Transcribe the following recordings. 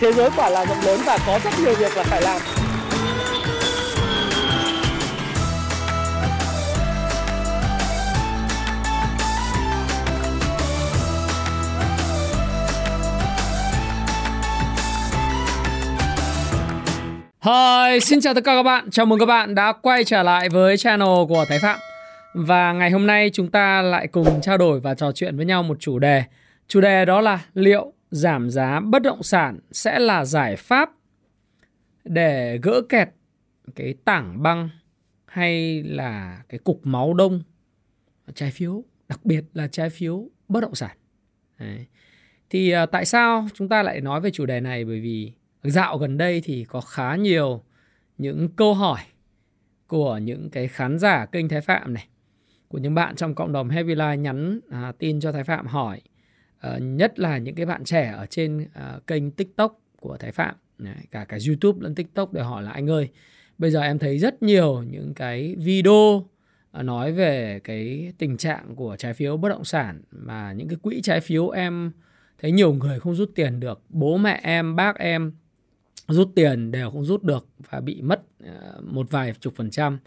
thế giới quả là rộng lớn và có rất nhiều việc là phải làm Hi, xin chào tất cả các bạn. Chào mừng các bạn đã quay trở lại với channel của Thái Phạm. Và ngày hôm nay chúng ta lại cùng trao đổi và trò chuyện với nhau một chủ đề. Chủ đề đó là liệu giảm giá bất động sản sẽ là giải pháp để gỡ kẹt cái tảng băng hay là cái cục máu đông trái phiếu, đặc biệt là trái phiếu bất động sản. Đấy. Thì à, tại sao chúng ta lại nói về chủ đề này bởi vì dạo gần đây thì có khá nhiều những câu hỏi của những cái khán giả kênh Thái Phạm này, của những bạn trong cộng đồng Heavy Life nhắn à, tin cho Thái Phạm hỏi, Ờ, nhất là những cái bạn trẻ ở trên à, kênh TikTok của Thái Phạm, Đấy, cả cả YouTube lẫn TikTok để hỏi là anh ơi, bây giờ em thấy rất nhiều những cái video à, nói về cái tình trạng của trái phiếu bất động sản mà những cái quỹ trái phiếu em thấy nhiều người không rút tiền được, bố mẹ em, bác em rút tiền đều không rút được và bị mất một vài chục phần trăm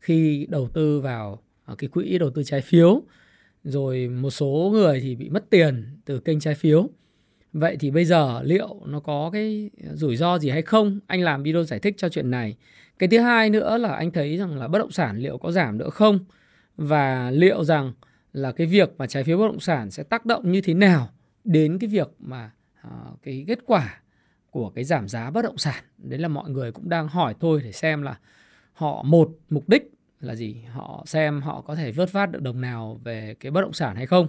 khi đầu tư vào cái quỹ đầu tư trái phiếu rồi một số người thì bị mất tiền từ kênh trái phiếu. Vậy thì bây giờ liệu nó có cái rủi ro gì hay không? Anh làm video giải thích cho chuyện này. Cái thứ hai nữa là anh thấy rằng là bất động sản liệu có giảm nữa không? Và liệu rằng là cái việc mà trái phiếu bất động sản sẽ tác động như thế nào đến cái việc mà uh, cái kết quả của cái giảm giá bất động sản? Đấy là mọi người cũng đang hỏi tôi để xem là họ một mục đích là gì? Họ xem họ có thể vớt vát được đồng nào về cái bất động sản hay không.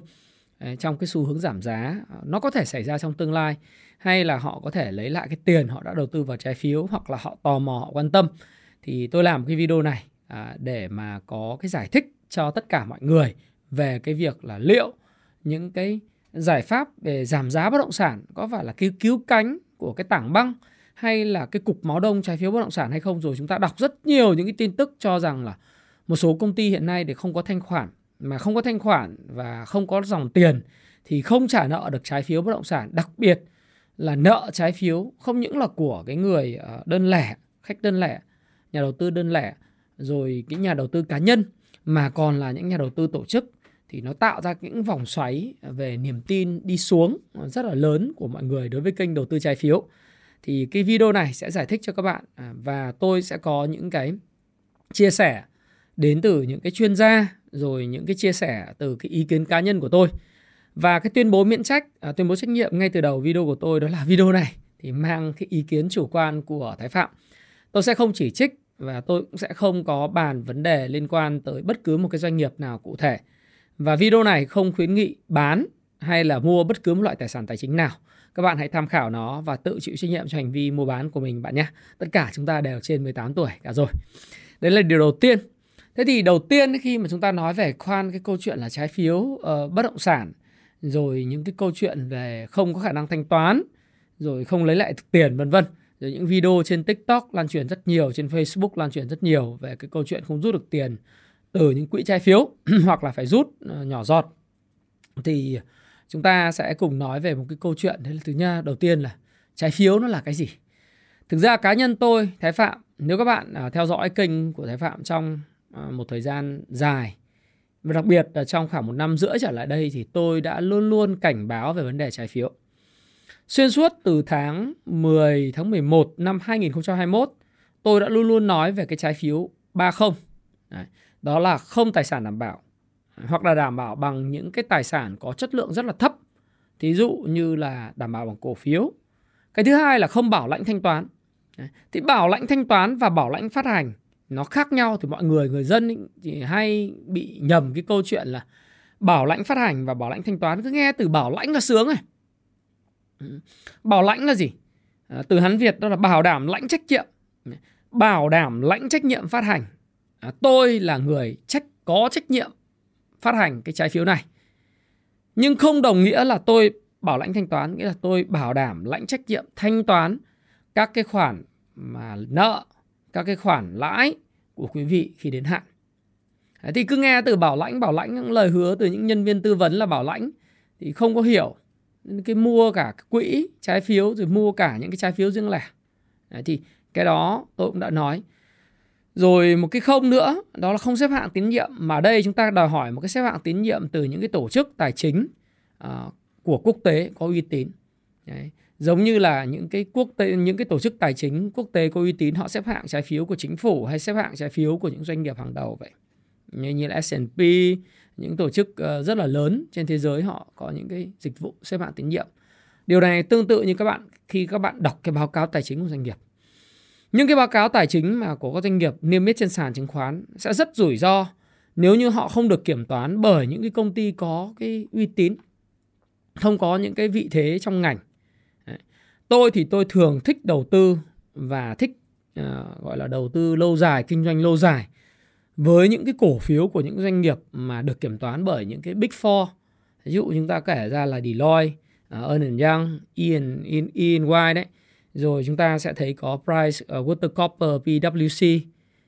Trong cái xu hướng giảm giá, nó có thể xảy ra trong tương lai. Hay là họ có thể lấy lại cái tiền họ đã đầu tư vào trái phiếu hoặc là họ tò mò, họ quan tâm. Thì tôi làm cái video này à, để mà có cái giải thích cho tất cả mọi người về cái việc là liệu những cái giải pháp về giảm giá bất động sản có phải là cứu cứu cánh của cái tảng băng hay là cái cục máu đông trái phiếu bất động sản hay không. Rồi chúng ta đọc rất nhiều những cái tin tức cho rằng là một số công ty hiện nay để không có thanh khoản, mà không có thanh khoản và không có dòng tiền thì không trả nợ được trái phiếu bất động sản đặc biệt là nợ trái phiếu không những là của cái người ờ, đơn lẻ, khách đơn lẻ, nhà đầu tư đơn lẻ, rồi cái nhà đầu tư cá nhân, mà còn là những nhà đầu tư tổ chức, thì nó tạo ra những vòng xoáy về niềm tin đi xuống rất là lớn của mọi người đối với kênh đầu tư trái phiếu. Thì cái video này sẽ giải thích cho các bạn à, và tôi sẽ có những cái chia sẻ đến từ những cái chuyên gia rồi những cái chia sẻ từ cái ý kiến cá nhân của tôi. Và cái tuyên bố miễn trách, à, tuyên bố trách nhiệm ngay từ đầu video của tôi đó là video này thì mang cái ý kiến chủ quan của Thái Phạm. Tôi sẽ không chỉ trích và tôi cũng sẽ không có bàn vấn đề liên quan tới bất cứ một cái doanh nghiệp nào cụ thể và video này không khuyến nghị bán hay là mua bất cứ một loại tài sản tài chính nào. Các bạn hãy tham khảo nó và tự chịu trách nhiệm cho hành vi mua bán của mình bạn nhé. Tất cả chúng ta đều trên 18 tuổi cả rồi. Đấy là điều đầu tiên. Thế thì đầu tiên khi mà chúng ta nói về khoan cái câu chuyện là trái phiếu uh, bất động sản rồi những cái câu chuyện về không có khả năng thanh toán rồi không lấy lại được tiền vân vân rồi những video trên TikTok lan truyền rất nhiều trên Facebook lan truyền rất nhiều về cái câu chuyện không rút được tiền từ những quỹ trái phiếu hoặc là phải rút ờ, nhỏ giọt. Thì chúng ta sẽ cùng nói về một cái câu chuyện. Đấy là thứ nha đầu tiên là trái phiếu nó là cái gì? Thực ra cá nhân tôi thái phạm nếu các bạn ờ, theo dõi kênh của thái phạm trong À, một thời gian dài. Và đặc biệt là trong khoảng một năm rưỡi trở lại đây thì tôi đã luôn luôn cảnh báo về vấn đề trái phiếu. Xuyên suốt từ tháng 10 tháng 11 năm 2021 tôi đã luôn luôn nói về cái trái phiếu 30 Đấy, đó là không tài sản đảm bảo, hoặc là đảm bảo bằng những cái tài sản có chất lượng rất là thấp. Thí dụ như là đảm bảo bằng cổ phiếu. Cái thứ hai là không bảo lãnh thanh toán. Thì bảo lãnh thanh toán và bảo lãnh phát hành nó khác nhau thì mọi người người dân thì hay bị nhầm cái câu chuyện là bảo lãnh phát hành và bảo lãnh thanh toán. Cứ nghe từ bảo lãnh là sướng này. Ừ. Bảo lãnh là gì? À, từ hán việt đó là bảo đảm lãnh trách nhiệm. Bảo đảm lãnh trách nhiệm phát hành. À, tôi là người trách có trách nhiệm phát hành cái trái phiếu này. Nhưng không đồng nghĩa là tôi bảo lãnh thanh toán nghĩa là tôi bảo đảm lãnh trách nhiệm thanh toán các cái khoản mà nợ các cái khoản lãi của quý vị khi đến hạn. Đấy, thì cứ nghe từ bảo lãnh bảo lãnh những lời hứa từ những nhân viên tư vấn là bảo lãnh thì không có hiểu cái mua cả quỹ trái phiếu rồi mua cả những cái trái phiếu riêng lẻ. Đấy, thì cái đó tôi cũng đã nói. Rồi một cái không nữa đó là không xếp hạng tín nhiệm mà ở đây chúng ta đòi hỏi một cái xếp hạng tín nhiệm từ những cái tổ chức tài chính uh, của quốc tế có uy tín. Đấy giống như là những cái quốc tế những cái tổ chức tài chính quốc tế có uy tín họ xếp hạng trái phiếu của chính phủ hay xếp hạng trái phiếu của những doanh nghiệp hàng đầu vậy? Như, như là S&P những tổ chức ờ, rất là lớn trên thế giới họ có những cái dịch vụ xếp hạng tín nhiệm. Điều này tương tự như các bạn khi các bạn đọc cái báo cáo tài chính của doanh nghiệp. Những cái báo cáo tài chính mà của các doanh nghiệp niêm yết trên sàn chứng khoán sẽ rất rủi ro nếu như họ không được kiểm toán bởi những cái công ty có cái uy tín không có những cái vị thế trong ngành tôi thì tôi thường thích đầu tư và thích uh, gọi là đầu tư lâu dài kinh doanh lâu dài với những cái cổ phiếu của những doanh nghiệp mà được kiểm toán bởi những cái big four. Ví dụ chúng ta kể ra là Deloitte, uh, Ernst Young, Ian, Ian, Ian White đấy. Rồi chúng ta sẽ thấy có Price, à, uh, Watercopper, PwC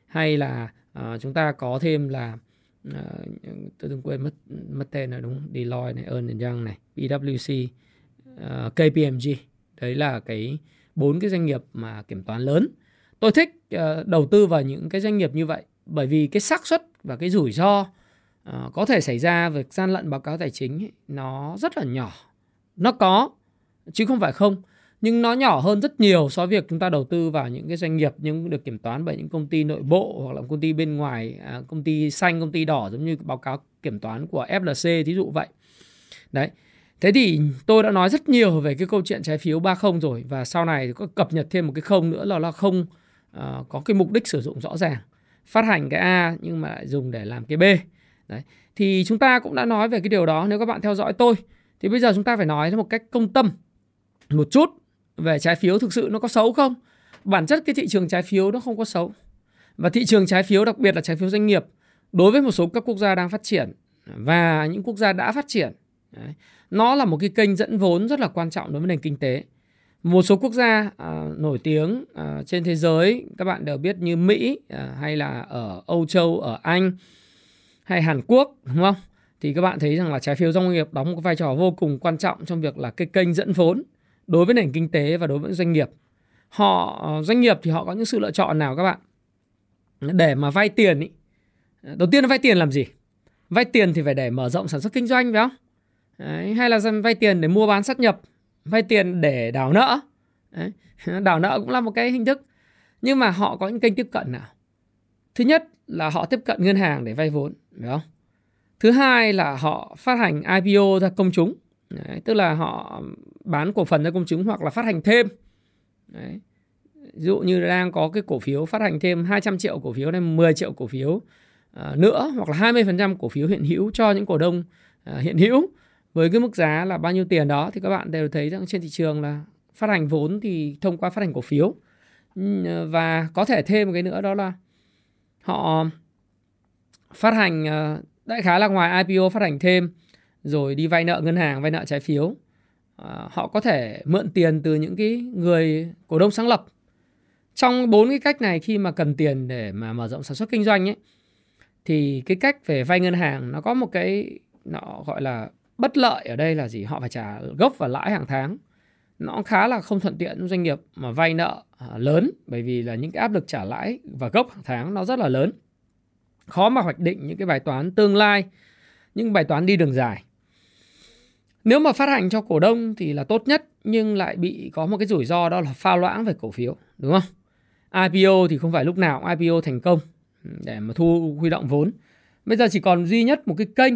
hay là uh, chúng ta có thêm là uh, tôi đừng quên mất mất tên rồi đúng Deloitte này, Ernst Young này, PwC, uh, KPMG đấy là cái bốn cái doanh nghiệp mà kiểm toán lớn. Tôi thích uh, đầu tư vào những cái doanh nghiệp như vậy bởi vì cái xác suất và cái rủi ro uh, có thể xảy ra về gian lận báo cáo tài chính ấy, nó rất là nhỏ. Nó có chứ không phải không nhưng nó nhỏ hơn rất nhiều so với việc chúng ta đầu tư vào những cái doanh nghiệp nhưng được kiểm toán bởi những công ty nội bộ hoặc là công ty bên ngoài à, công ty xanh công ty đỏ giống như báo cáo kiểm toán của FLC thí dụ vậy. Đấy thế thì tôi đã nói rất nhiều về cái câu chuyện trái phiếu 30 rồi và sau này có cập nhật thêm một cái không nữa là là không uh, có cái mục đích sử dụng rõ ràng phát hành cái A nhưng mà dùng để làm cái B đấy thì chúng ta cũng đã nói về cái điều đó nếu các bạn theo dõi tôi thì bây giờ chúng ta phải nói một cách công tâm một chút về trái phiếu thực sự nó có xấu không? Bản chất cái thị trường trái phiếu nó không có xấu. Và thị trường trái phiếu đặc biệt là trái phiếu doanh nghiệp đối với một số các quốc gia đang phát triển và những quốc gia đã phát triển đấy, nó là một cái kênh dẫn vốn rất là quan trọng đối với nền kinh tế. Một số quốc gia à, nổi tiếng à, trên thế giới các bạn đều biết như Mỹ à, hay là ở Âu Châu, ở Anh hay Hàn Quốc đúng không? Thì các bạn thấy rằng là trái phiếu doanh nghiệp đóng một vai trò vô cùng quan trọng trong việc là cái kênh dẫn vốn đối với nền kinh tế và đối với doanh nghiệp họ ờ, doanh nghiệp thì họ có những sự lựa chọn nào các bạn để mà vay tiền ý. đầu tiên là vay tiền làm gì vay tiền thì phải để mở rộng sản xuất kinh doanh phải không Đấy, hay là vay tiền để mua bán sát nhập vay tiền để đảo nợ Đấy. đảo nợ cũng là một cái hình thức nhưng mà họ có những kênh tiếp cận nào thứ nhất là họ tiếp cận ngân hàng để vay vốn phải không thứ hai là họ phát hành IPO ra công chúng Đấy, tức là họ bán cổ phần ra công chúng hoặc là phát hành thêm. Đấy. Ví dụ như đang có cái cổ phiếu phát hành thêm 200 triệu cổ phiếu này 10 triệu cổ phiếu uh, nữa hoặc là 20% cổ phiếu hiện hữu cho những cổ đông uh, hiện hữu với cái mức giá là bao nhiêu tiền đó thì các bạn đều thấy rằng trên thị trường là phát hành vốn thì thông qua phát hành cổ phiếu ờ, và có thể thêm một cái nữa đó là họ phát hành ờ, đại khái là ngoài IPO phát hành thêm rồi đi vay nợ ngân hàng, vay nợ trái phiếu. Ờ, họ có thể mượn tiền từ những cái người cổ đông sáng lập. Trong bốn cái cách này khi mà cần tiền để mà mở rộng sản xuất kinh doanh ấy thì cái cách về vay ngân hàng nó có một cái nó gọi là bất lợi ở đây là gì? Họ phải trả gốc và lãi hàng tháng. Nó khá là không thuận tiện doanh nghiệp mà vay nợ à, lớn bởi vì là những cái áp lực trả lãi và gốc hàng tháng nó rất là lớn. Khó mà hoạch định những cái bài toán tương lai, những bài toán đi đường dài. Nếu mà phát hành cho cổ đông thì là tốt nhất nhưng lại bị có một cái rủi ro đó là pha loãng về cổ phiếu, đúng không? IPO thì không phải lúc nào IPO thành công để mà thu huy động vốn. Bây giờ chỉ còn duy nhất một cái kênh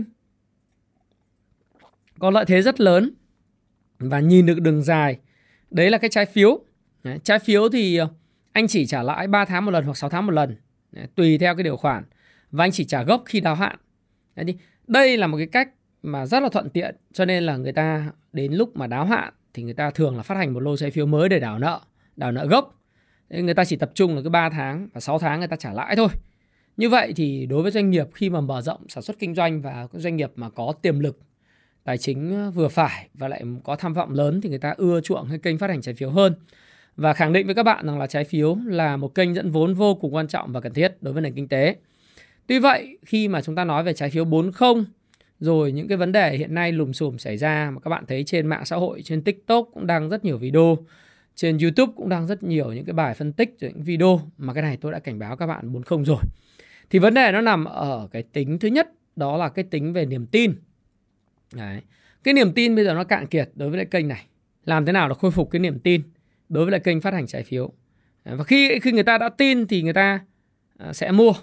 có lợi thế rất lớn và nhìn được đường dài. Đấy là cái trái phiếu. Đấy, trái phiếu thì ờ, anh chỉ trả lãi 3 tháng một lần hoặc 6 tháng một lần, Đấy, tùy theo cái điều khoản. Và anh chỉ trả gốc khi đáo hạn. Đấy, đây là một cái cách mà rất là thuận tiện cho nên là người ta đến lúc mà đáo hạn thì người ta thường là phát hành một lô trái phiếu mới để đảo nợ, đảo nợ gốc. Nên người ta chỉ tập trung là cứ 3 tháng và 6 tháng người ta trả lãi thôi. Như vậy thì đối với doanh nghiệp khi mà mở rộng sản xuất kinh doanh và doanh nghiệp mà có tiềm lực tài chính ờ, vừa phải và lại có tham vọng lớn thì người ta ưa chuộng cái kênh phát hành trái phiếu hơn. Và khẳng định với các bạn rằng là trái phiếu là một kênh dẫn vốn vô cùng quan trọng và cần thiết đối với nền kinh tế. Tuy vậy, khi mà chúng ta nói về trái phiếu 40 rồi những cái vấn đề hiện nay lùm xùm xảy ra mà các bạn thấy trên mạng xã hội trên tiktok cũng đang rất nhiều video trên youtube cũng đang rất nhiều những cái bài phân tích những video mà cái này tôi đã cảnh báo các bạn muốn không rồi thì vấn đề nó nằm ở cái tính thứ nhất đó là cái tính về niềm tin Đấy. cái niềm tin bây giờ nó cạn kiệt đối với lại kênh này. Làm thế nào để khôi phục cái niềm tin đối với lại kênh phát hành trái phiếu? Và khi khi người ta đã tin thì người ta à, sẽ mua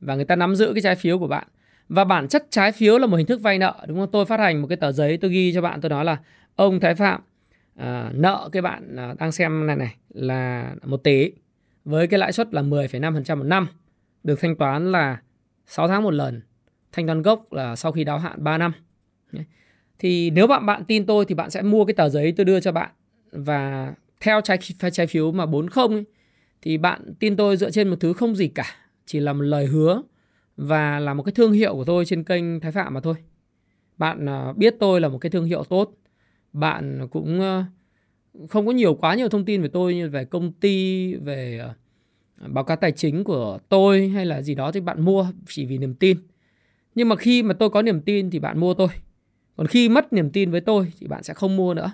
và người ta nắm giữ cái trái phiếu của bạn. Và bản chất trái phiếu là một hình thức vay nợ đúng không? Tôi phát hành một cái tờ giấy tôi ghi cho bạn tôi nói là ông thái phạm à, nợ cái bạn à, đang xem này này là một tỷ với cái lãi suất là 10,5% một năm được thanh toán là 6 tháng một lần thanh toán gốc là sau khi đáo hạn 3 năm thì nếu bạn bạn tin tôi thì bạn sẽ mua cái tờ giấy tôi đưa cho bạn và theo trái trái phiếu mà 40 ấy, thì bạn tin tôi dựa trên một thứ không gì cả chỉ là một lời hứa và là một cái thương hiệu của tôi trên kênh Thái Phạm mà thôi. Bạn à, biết tôi là một cái thương hiệu tốt. Bạn cũng không có nhiều quá nhiều thông tin về tôi như về công ty, về à, báo cáo tài chính của tôi hay là gì đó thì bạn mua chỉ vì niềm tin. Nhưng mà khi mà tôi có niềm tin thì bạn mua tôi. Còn khi mất niềm tin với tôi thì bạn sẽ không mua nữa.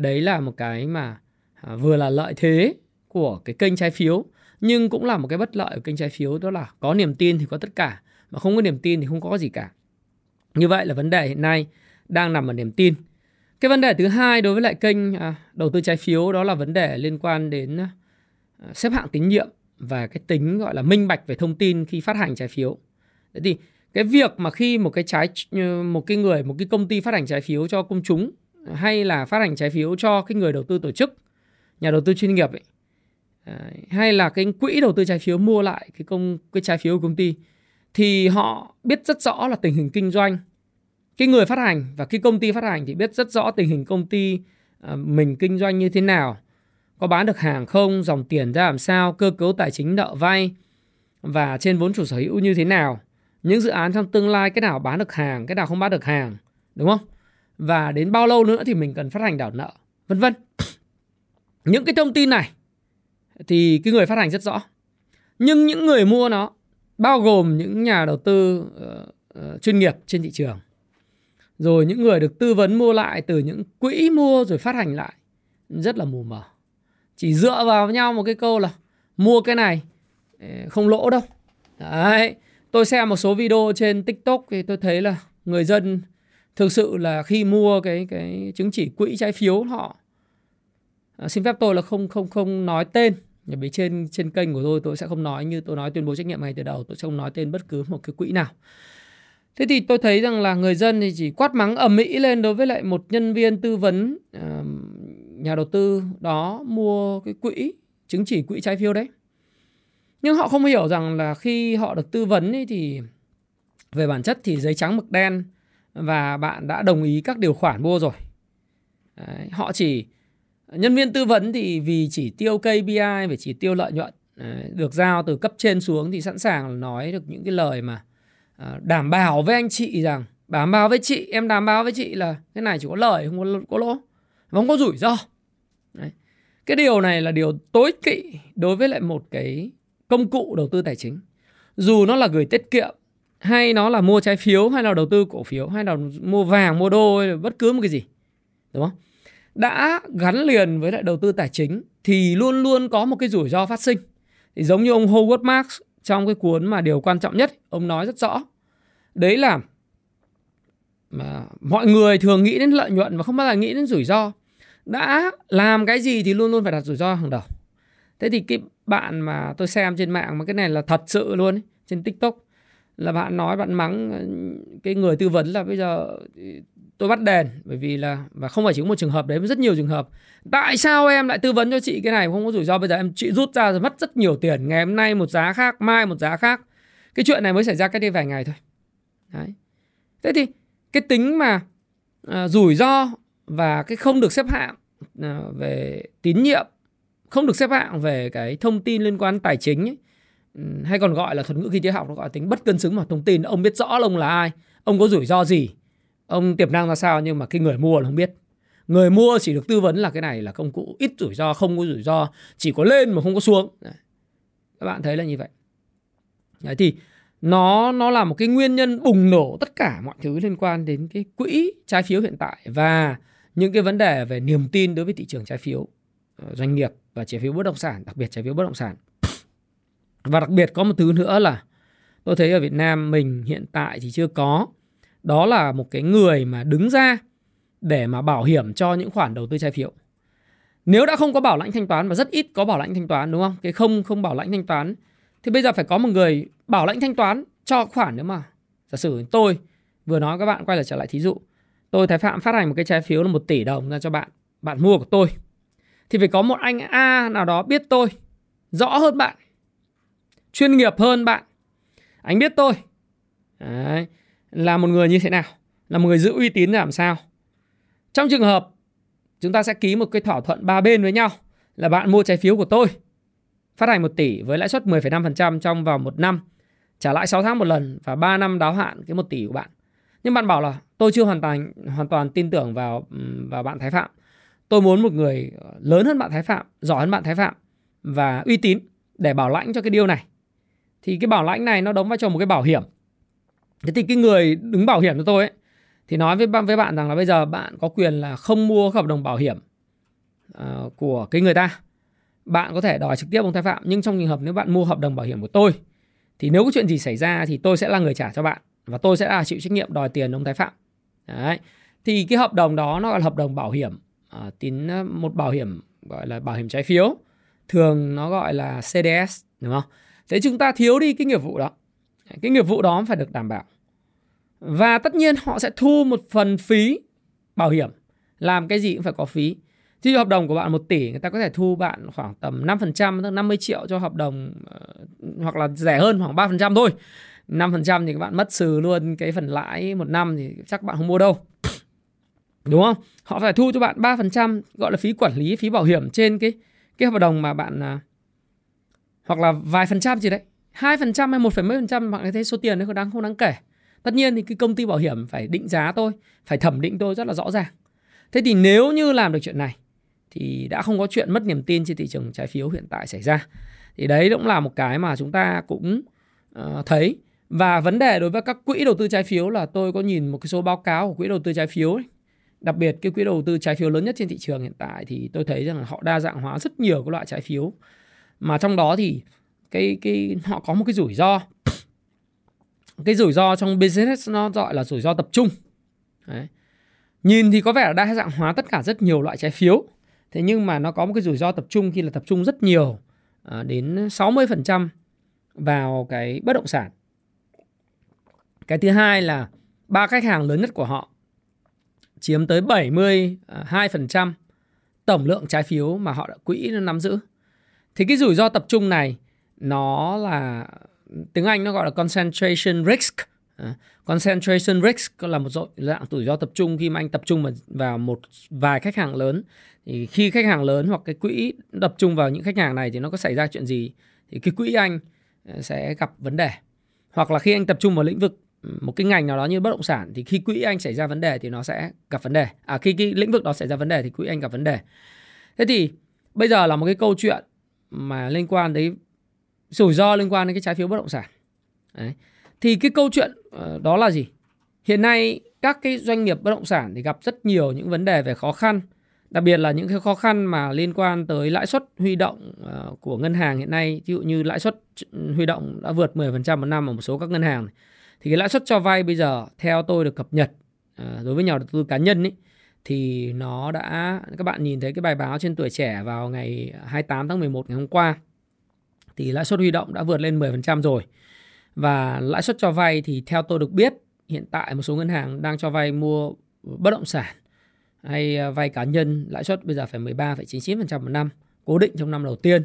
Đấy là một cái mà à, vừa là lợi thế của cái kênh trái phiếu, nhưng cũng là một cái bất lợi của kênh trái phiếu, đó là có niềm tin thì có tất cả, mà không có niềm tin thì không có gì cả. Như vậy là vấn đề hiện nay đang nằm ở niềm tin. Cái vấn đề thứ hai đối với lại kênh à, đầu tư trái phiếu đó là vấn đề liên quan đến à, xếp hạng tín nhiệm và cái tính gọi là minh bạch về thông tin khi phát hành trái phiếu. Thế thì cái việc mà khi một cái trái một cái người một cái công ty phát hành trái phiếu cho công chúng hay là phát hành trái phiếu cho cái người đầu tư tổ chức nhà đầu tư chuyên nghiệp ấy, hay là cái quỹ đầu tư trái phiếu mua lại cái công cái trái phiếu của công ty thì họ biết rất rõ là tình hình kinh doanh. Cái người phát hành và cái công ty phát hành thì biết rất rõ tình hình công ty ờ, mình kinh doanh như thế nào. Có bán được hàng không dòng tiền ra làm sao cơ cấu tài chính nợ vay và trên vốn chủ sở hữu như thế nào những dự án trong tương lai cái nào bán được hàng cái nào không bán được hàng đúng không? Và đến bao lâu nữa thì mình cần phát hành đảo nợ vân vân. Những cái thông tin này thì cái người phát hành rất rõ. Nhưng những người mua nó bao gồm những nhà đầu tư uh, uh, chuyên nghiệp trên thị trường. Rồi những người được tư vấn mua lại từ những quỹ mua rồi phát hành lại rất là mù mờ. Chỉ dựa vào nhau một cái câu là mua cái này ờ, không lỗ đâu. Đấy tôi xem một số video trên tiktok thì tôi thấy là người dân thực sự là khi mua cái cái chứng chỉ quỹ trái phiếu họ à, xin phép tôi là không không không nói tên. Bởi trên trên kênh của tôi tôi sẽ không nói như tôi nói tuyên bố trách nhiệm ngay từ đầu tôi sẽ không nói tên bất cứ một cái quỹ nào. Thế thì tôi thấy rằng là người dân thì chỉ quát mắng ầm ĩ lên đối với lại một nhân viên tư vấn uh, nhà đầu tư đó mua cái quỹ chứng chỉ quỹ trái phiếu đấy nhưng họ không hiểu rằng là khi họ được tư vấn ấy thì về bản chất thì giấy trắng mực đen và bạn đã đồng ý các điều khoản mua rồi đấy, họ chỉ nhân viên tư vấn thì vì chỉ tiêu KPI về chỉ tiêu lợi nhuận được giao từ cấp trên xuống thì sẵn sàng nói được những cái lời mà à, đảm bảo với anh chị rằng đảm bảo với chị em đảm bảo với chị là cái này chỉ có lời không có, có lỗ và không có rủi ro Đấy. cái điều này là điều tối kỵ đối với lại một cái công cụ đầu tư tài chính dù nó là gửi tiết kiệm, hay nó là mua trái phiếu, hay là đầu tư cổ phiếu, hay là mua vàng, mua đô, hay là bất cứ một cái gì, đúng không đã gắn liền với lại đầu tư tài chính thì luôn luôn có một cái rủi ro phát sinh. Thì giống như ông Howard Marks trong cái cuốn mà điều quan trọng nhất, ông nói rất rõ. Đấy là mà mọi người thường nghĩ đến lợi nhuận và không bao giờ nghĩ đến rủi ro. Đã làm cái gì thì luôn luôn phải đặt rủi ro hàng đầu. Thế thì cái bạn mà tôi xem trên mạng mà cái này là thật sự luôn ấy, trên TikTok. Là bạn nói bạn mắng ờ, cái người tư vấn là bây giờ ừ, tôi bắt đền. Bởi vì là và không phải chỉ có một trường hợp đấy mà rất nhiều trường hợp. Tại sao em lại tư vấn cho chị cái này? Không có rủi ro bây giờ em chị rút ra rồi mất rất nhiều tiền. Ngày hôm nay một giá khác mai một giá khác. Cái chuyện này mới xảy ra cách đây vài ngày thôi. Đấy. Thế thì cái tính mà uh, rủi ro và cái không được xếp hạng uh, về tín nhiệm không được xếp hạng về cái thông tin liên quan tài chính ấy, ừ, hay còn gọi là thuật ngữ kinh tế học nó gọi là tính bất cân xứng mà thông tin. Ông biết rõ là ông là ai ông có rủi ro gì ông tiềm năng ra sao nhưng mà cái người mua là không biết. Người mua chỉ được tư vấn là cái này là công cụ ít rủi ro không có rủi ro chỉ có lên mà không có xuống. Đấy. các bạn thấy là như vậy. Đấy thì nó nó là một cái nguyên nhân bùng nổ tất cả mọi thứ liên quan đến cái quỹ trái phiếu hiện tại và những cái vấn đề về niềm tin đối với thị trường trái phiếu ờ, doanh nghiệp và trái phiếu bất động sản, đặc biệt trái phiếu bất động sản. Và đặc biệt có một thứ nữa là tôi thấy ở Việt Nam mình hiện tại thì chưa có. Đó là một cái người mà đứng ra để mà bảo hiểm cho những khoản đầu tư trái phiếu. Nếu đã không có bảo lãnh thanh toán và rất ít có bảo lãnh thanh toán đúng không? Cái không không bảo lãnh thanh toán thì bây giờ phải có một người bảo lãnh thanh toán cho khoản nữa mà. Giả sử tôi vừa nói các bạn quay lại trở lại thí dụ. Tôi Thái Phạm phát hành một cái trái phiếu là một tỷ đồng ra cho bạn. Bạn mua của tôi. Thì phải có một anh A nào đó biết tôi. Rõ hơn bạn. Chuyên nghiệp hơn bạn. Anh biết tôi. Đấy. Là một người như thế nào. Là một người giữ uy tín làm sao. Trong trường hợp chúng ta sẽ ký một cái thỏa thuận ba bên với nhau. Là bạn mua trái phiếu của tôi phát hành 1 tỷ với lãi suất 10,5% trong vòng một năm, trả lãi 6 tháng một lần và 3 năm đáo hạn cái 1 tỷ của bạn. Nhưng bạn bảo là tôi chưa hoàn toàn hoàn toàn tin tưởng vào vào bạn Thái Phạm. Tôi muốn một người ờ, lớn hơn bạn Thái Phạm, giỏi hơn bạn Thái Phạm và uy tín để bảo lãnh cho cái điều này. Thì cái bảo lãnh này nó đóng vai trò một cái bảo hiểm. Thế thì cái người đứng bảo hiểm cho tôi ấy thì nói với với bạn rằng là bây giờ bạn có quyền là không mua hợp đồng bảo hiểm uh, của cái người ta bạn có thể đòi trực tiếp ông thái phạm nhưng trong trường hợp nếu bạn mua hợp đồng bảo hiểm của tôi thì nếu có chuyện gì xảy ra thì tôi sẽ là người trả cho bạn và tôi sẽ là chịu trách nhiệm đòi tiền ông thái phạm đấy thì cái hợp đồng đó nó là hợp đồng bảo hiểm à, tín ờ, một bảo hiểm gọi là bảo hiểm trái phiếu. Thường nó gọi là CDS đúng không? Thế chúng ta thiếu đi cái nghiệp vụ đó. Cái nghiệp vụ đó phải được đảm bảo. Và tất nhiên họ sẽ thu một phần phí bảo hiểm. Làm cái gì cũng phải có phí. Thì dụ hợp đồng của bạn 1 tỷ người ta có thể thu bạn khoảng tầm 5% tức 50 triệu cho hợp đồng ờ, hoặc là rẻ hơn khoảng 3% thôi. 5% thì các bạn mất trừ luôn cái phần lãi một năm thì chắc bạn không mua đâu. Đúng không? Họ phải thu cho bạn 3% gọi là phí quản lý, phí bảo hiểm trên cái cái hợp đồng mà bạn uh, hoặc là vài phần trăm gì đấy. 2% hay 1, mấy phần trăm bạn thấy số tiền đấy không đáng không đáng kể. Tất nhiên thì cái công ty bảo hiểm phải định giá tôi, phải thẩm định tôi rất là rõ ràng. Thế thì nếu như làm được chuyện này thì đã không có chuyện mất niềm tin trên thị trường trái phiếu hiện tại xảy ra. Thì đấy cũng là một cái mà chúng ta cũng uh, thấy và vấn đề đối với các quỹ đầu tư trái phiếu là tôi có nhìn một cái số báo cáo của quỹ đầu tư trái phiếu ấy. Đặc biệt cái quỹ đầu tư trái phiếu lớn nhất trên thị trường hiện tại thì tôi thấy rằng họ đa dạng hóa rất nhiều các loại trái phiếu. Mà trong đó thì cái cái họ có một cái rủi ro. Cái rủi ro trong business nó gọi là rủi ro tập trung. Đấy. Nhìn thì có vẻ là đa dạng hóa tất cả rất nhiều loại trái phiếu Thế nhưng mà nó có một cái rủi ro tập trung khi là tập trung rất nhiều à, đến 60% vào cái bất động sản. Cái thứ hai là ba khách hàng lớn nhất của họ chiếm tới 72% tổng lượng trái phiếu mà họ đã quỹ nó nắm giữ. Thì cái rủi ro tập trung này nó là tiếng Anh nó gọi là concentration risk. À, concentration risk là một dạng rủi ro tập trung khi mà anh tập trung vào một vài khách hàng lớn thì khi khách hàng lớn hoặc cái quỹ tập trung vào những khách hàng này thì nó có xảy ra chuyện gì thì cái quỹ anh à, sẽ gặp vấn đề hoặc là khi anh tập trung vào lĩnh vực một cái ngành nào đó như bất động sản thì khi quỹ anh xảy ra vấn đề thì nó sẽ gặp vấn đề. À khi cái lĩnh vực đó xảy ra vấn đề thì quỹ anh gặp vấn đề. Thế thì bây giờ là một cái câu chuyện mà liên quan đến rủi ro liên quan đến cái trái phiếu bất động sản. Đấy. thì cái câu chuyện ờ, đó là gì? Hiện nay các cái doanh nghiệp bất động sản thì gặp rất nhiều những vấn đề về khó khăn Đặc biệt là những cái khó khăn mà liên quan tới lãi suất huy động ờ, của ngân hàng hiện nay, ví dụ như lãi suất huy động đã vượt 10% một năm ở một số các ngân hàng. Thì cái lãi suất cho vay bây giờ theo tôi được cập nhật ờ, đối với nhà đầu tư cá nhân ấy, thì nó đã các bạn nhìn thấy cái bài báo trên tuổi trẻ vào ngày 28 tháng 11 ngày hôm qua thì lãi suất huy động đã vượt lên 10% rồi. Và lãi suất cho vay thì theo tôi được biết hiện tại một số ngân hàng đang cho vay mua bất động sản hay ờ, vay cá nhân lãi suất bây giờ phải 13,99% một năm cố định trong năm đầu tiên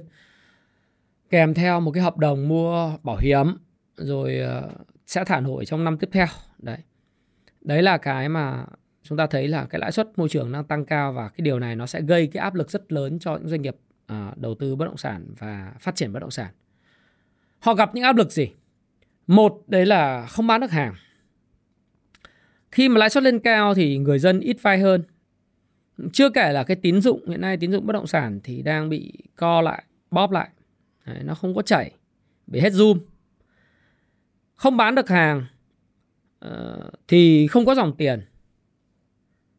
kèm theo một cái hợp đồng mua bảo hiểm rồi ờ, sẽ thả nổi trong năm tiếp theo. Đấy. Đấy là cái mà chúng ta thấy là cái lãi suất môi trường đang tăng cao và cái điều này nó sẽ gây cái áp lực rất lớn cho những doanh nghiệp à, đầu tư bất động sản và phát triển bất động sản. Họ gặp những áp lực gì? Một đấy là không bán được hàng. Khi mà lãi suất lên cao thì người dân ít vay hơn. Chưa kể là cái tín dụng hiện nay tín dụng bất động sản thì đang bị co lại, bóp lại. Đấy, nó không có chảy, bị hết zoom không bán được hàng ờ, thì không có dòng tiền.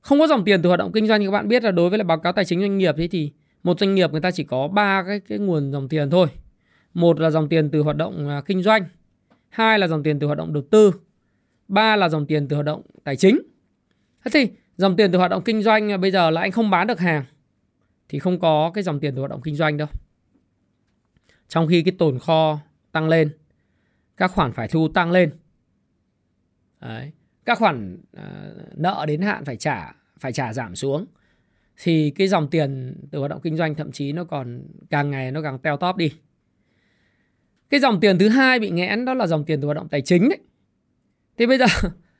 Không có dòng tiền từ hoạt động kinh doanh thì các bạn biết là đối với là báo cáo tài chính doanh nghiệp thế thì một doanh nghiệp người ta chỉ có ba cái cái nguồn dòng tiền thôi. Một là dòng tiền từ hoạt động à, kinh doanh, hai là dòng tiền từ hoạt động đầu tư, ba là dòng tiền từ hoạt động tài chính. Thế thì dòng tiền từ hoạt động kinh doanh à, bây giờ là anh không bán được hàng thì không có cái dòng tiền từ hoạt động kinh doanh đâu. Trong khi cái tồn kho tăng lên các khoản phải thu tăng lên. Đấy. các khoản uh, nợ đến hạn phải trả phải trả giảm xuống. Thì cái dòng tiền từ hoạt động kinh doanh thậm chí nó còn càng ngày nó càng teo tóp đi. Cái dòng tiền thứ hai bị nghẽn đó là dòng tiền từ hoạt động tài chính đấy. Thì bây giờ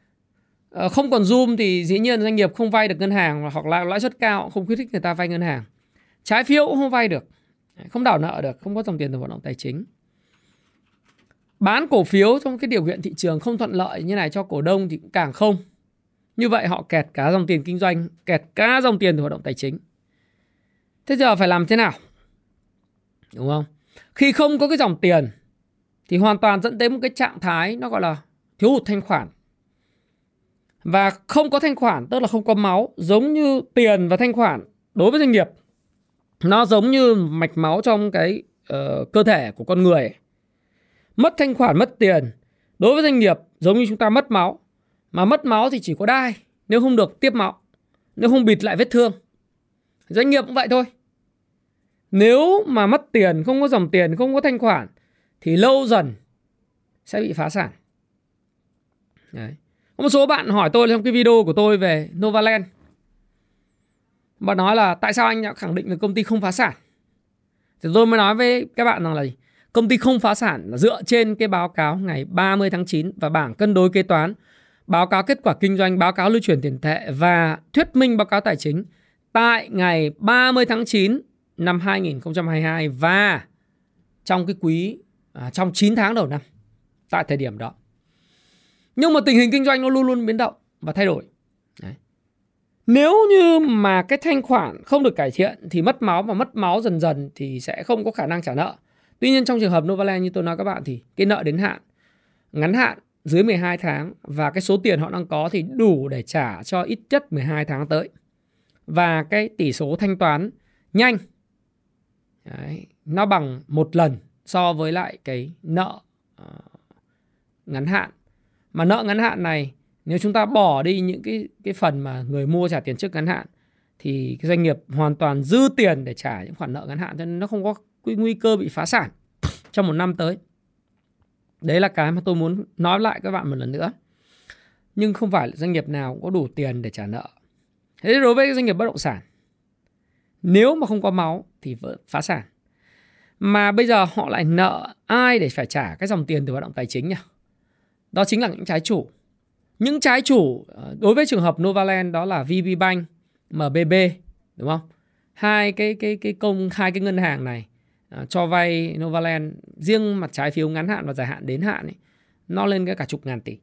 ờ, không còn zoom thì dĩ nhiên doanh nghiệp không vay được ngân hàng hoặc là lãi suất cao không khuyến khích người ta vay ngân hàng. Trái phiếu cũng không vay được. Không đảo nợ được không có dòng tiền từ hoạt động tài chính bán cổ phiếu trong cái điều kiện thị trường không thuận lợi như này cho cổ đông thì cũng càng không. Như vậy họ kẹt cả dòng tiền kinh doanh kẹt cả dòng tiền từ hoạt động tài chính. Thế giờ phải làm thế nào? Đúng không? Khi không có cái dòng tiền thì hoàn toàn dẫn đến một cái trạng thái nó gọi là thiếu hụt thanh khoản. Và không có thanh khoản tức là không có máu giống như tiền và thanh khoản đối với doanh nghiệp nó giống như mạch máu trong cái uh, cơ thể của con người mất thanh khoản, mất tiền. Đối với doanh nghiệp, giống như chúng ta mất máu. Mà mất máu thì chỉ có đai, nếu không được tiếp máu, nếu không bịt lại vết thương. Doanh nghiệp cũng vậy thôi. Nếu mà mất tiền, không có dòng tiền, không có thanh khoản, thì lâu dần sẽ bị phá sản. Đấy. Có một số bạn hỏi tôi trong cái video của tôi về Novaland. Bạn nói là tại sao anh đã khẳng định là công ty không phá sản? Thì tôi mới nói với các bạn rằng là công ty không phá sản là dựa trên cái báo cáo ngày 30 tháng 9 và bảng cân đối kế toán báo cáo kết quả kinh doanh, báo cáo lưu chuyển tiền tệ và thuyết minh báo cáo tài chính tại ngày 30 tháng 9 năm 2022 và trong cái quý à, trong 9 tháng đầu năm tại thời điểm đó. Nhưng mà tình hình kinh doanh nó luôn luôn biến động và thay đổi. Đấy. Nếu như mà cái thanh khoản không được cải thiện thì mất máu và mất máu dần dần thì sẽ không có khả năng trả nợ. Tuy nhiên trong trường hợp Novaland như tôi nói các bạn thì cái nợ đến hạn ngắn hạn dưới 12 tháng và cái số tiền họ đang có thì đủ để trả cho ít nhất 12 tháng tới. Và cái tỷ số thanh toán nhanh đấy, nó bằng một lần so với lại cái nợ uh, ngắn hạn. Mà nợ ngắn hạn này nếu chúng ta bỏ đi những cái cái phần mà người mua trả tiền trước ngắn hạn thì cái doanh nghiệp hoàn toàn dư tiền để trả những khoản nợ ngắn hạn cho nên nó không có cái nguy cơ bị phá sản trong một năm tới. Đấy là cái mà tôi muốn nói lại các bạn một lần nữa. Nhưng không phải doanh nghiệp nào cũng có đủ tiền để trả nợ. Thế đối với doanh nghiệp bất động sản, nếu mà không có máu thì phá sản. Mà bây giờ họ lại nợ ai để phải trả cái dòng tiền từ hoạt động tài chính nhỉ? Đó chính là những trái chủ. Những trái chủ ờ, đối với trường hợp Novaland đó là VB Bank, MBB, đúng không? Hai cái cái cái công hai cái ngân hàng này Ờ, cho vay Novaland riêng mặt trái phiếu ngắn hạn và dài hạn đến hạn ấy, nó lên cái cả chục ngàn tỷ.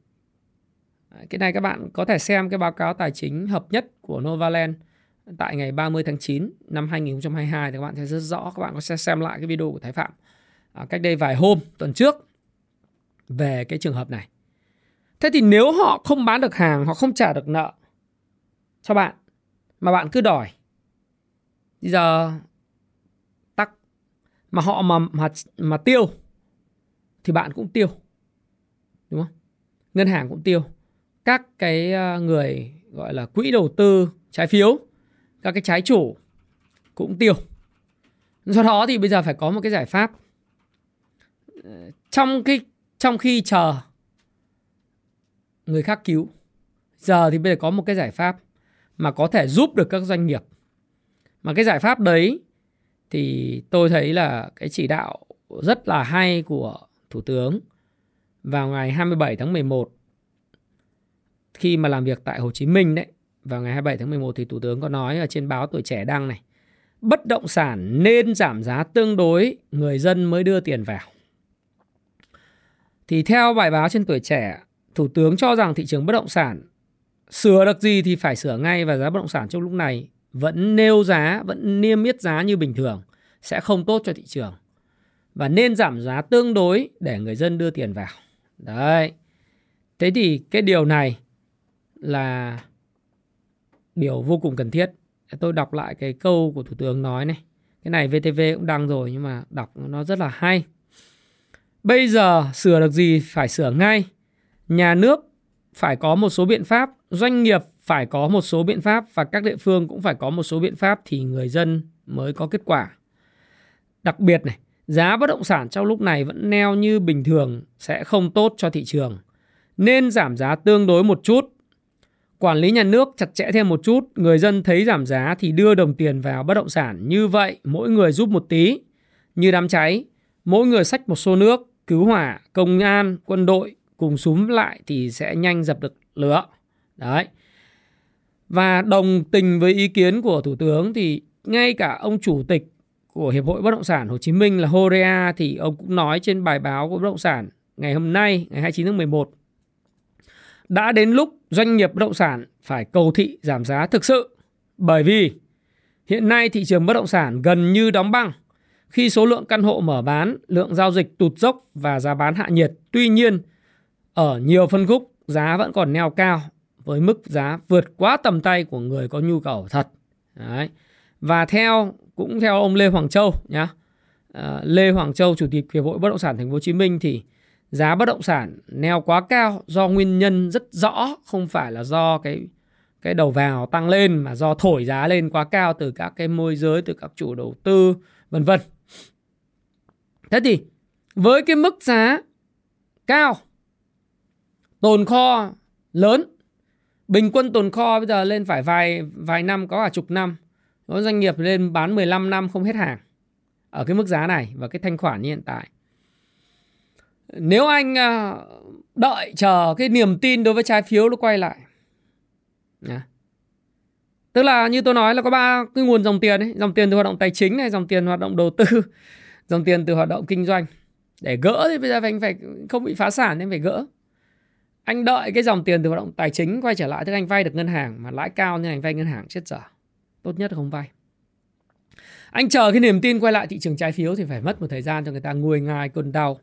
Cái này các bạn có thể xem cái báo cáo tài chính hợp nhất của Novaland tại ngày 30 tháng 9 năm 2022 thì các bạn sẽ rất rõ các bạn có sẽ xem lại cái video của Thái Phạm à, cách đây vài hôm tuần trước về cái trường hợp này. Thế thì nếu họ không bán được hàng, họ không trả được nợ cho bạn mà bạn cứ đòi. Bây giờ mà họ mà mà mà tiêu thì bạn cũng tiêu. Đúng không? Ngân hàng cũng tiêu. Các cái ờ, người gọi là quỹ đầu tư trái phiếu, các cái trái chủ cũng tiêu. Do đó thì bây giờ phải có một cái giải pháp trong cái trong khi chờ người khác cứu giờ thì bây giờ có một cái giải pháp mà có thể giúp được các doanh nghiệp mà cái giải pháp đấy thì tôi thấy là cái chỉ đạo rất là hay của thủ tướng. Vào ngày 27 tháng 11 khi mà làm việc tại Hồ Chí Minh đấy, vào ngày 27 tháng 11 thì thủ tướng có nói ở trên báo Tuổi Trẻ đăng này, bất động sản nên giảm giá tương đối, người dân mới đưa tiền vào. Thì theo bài báo trên Tuổi Trẻ, Thủ tướng cho rằng thị trường bất động sản sửa được gì thì phải sửa ngay và giá bất động sản trong lúc này vẫn nêu giá, vẫn niêm yết giá như bình thường sẽ không tốt cho thị trường. Và nên giảm giá tương đối để người dân đưa tiền vào. Đấy. Thế thì cái điều này là điều vô cùng cần thiết. Tôi đọc lại cái câu của Thủ tướng nói này. Cái này VTV cũng đăng rồi nhưng mà đọc nó rất là hay. Bây giờ sửa được gì phải sửa ngay. Nhà nước phải có một số biện pháp, doanh nghiệp phải có một số biện pháp và các địa phương cũng phải có một số biện pháp thì người dân mới có kết quả. Đặc biệt này, giá bất động sản trong lúc này vẫn neo như bình thường sẽ không tốt cho thị trường. Nên giảm giá tương đối một chút. Quản lý nhà nước chặt chẽ thêm một chút, người dân thấy giảm giá thì đưa đồng tiền vào bất động sản. Như vậy, mỗi người giúp một tí. Như đám cháy, mỗi người xách một xô nước, cứu hỏa, công an, quân đội cùng súng lại thì sẽ nhanh dập được lửa. Đấy. Và đồng tình với ý kiến của Thủ tướng thì ngay cả ông chủ tịch của Hiệp hội Bất động sản Hồ Chí Minh là Horea thì ông cũng nói trên bài báo của Bất động sản ngày hôm nay, ngày 29 tháng 11. Đã đến lúc doanh nghiệp bất động sản phải cầu thị giảm giá thực sự bởi vì hiện nay thị trường bất động sản gần như đóng băng khi số lượng căn hộ mở bán, lượng giao dịch tụt dốc và giá bán hạ nhiệt. Tuy nhiên, ở nhiều phân khúc giá vẫn còn neo cao với mức giá vượt quá tầm tay của người có nhu cầu thật. Đấy. Và theo cũng theo ông Lê Hoàng Châu nhá. À, Lê Hoàng Châu chủ tịch Hiệp hội Bất động sản Thành phố Hồ Chí Minh thì giá bất động sản neo quá cao do nguyên nhân rất rõ không phải là do cái cái đầu vào tăng lên mà do thổi giá lên quá cao từ các cái môi giới từ các chủ đầu tư vân vân. Thế thì với cái mức giá cao tồn kho lớn bình quân tồn kho bây giờ lên phải vài vài năm, có cả chục năm. Có doanh nghiệp lên bán 15 năm không hết hàng. Ở cái mức giá này và cái thanh khoản như hiện tại. Nếu anh à, đợi chờ cái niềm tin đối với trái phiếu nó quay lại. Tức là như tôi nói là có ba cái nguồn dòng tiền ấy. Dòng tiền từ hoạt động tài chính này, dòng tiền hoạt động đầu tư, dòng tiền từ hoạt động kinh doanh. Để gỡ thì bây giờ anh phải không bị phá sản nên phải gỡ anh đợi cái dòng tiền từ hoạt động tài chính quay trở lại tức anh vay được ngân hàng mà lãi cao nên anh vay ngân hàng chết dở. Tốt nhất là không vay. Anh chờ cái niềm tin quay lại thị trường trái phiếu thì phải mất một thời gian cho người ta nguôi ngai cơn đau.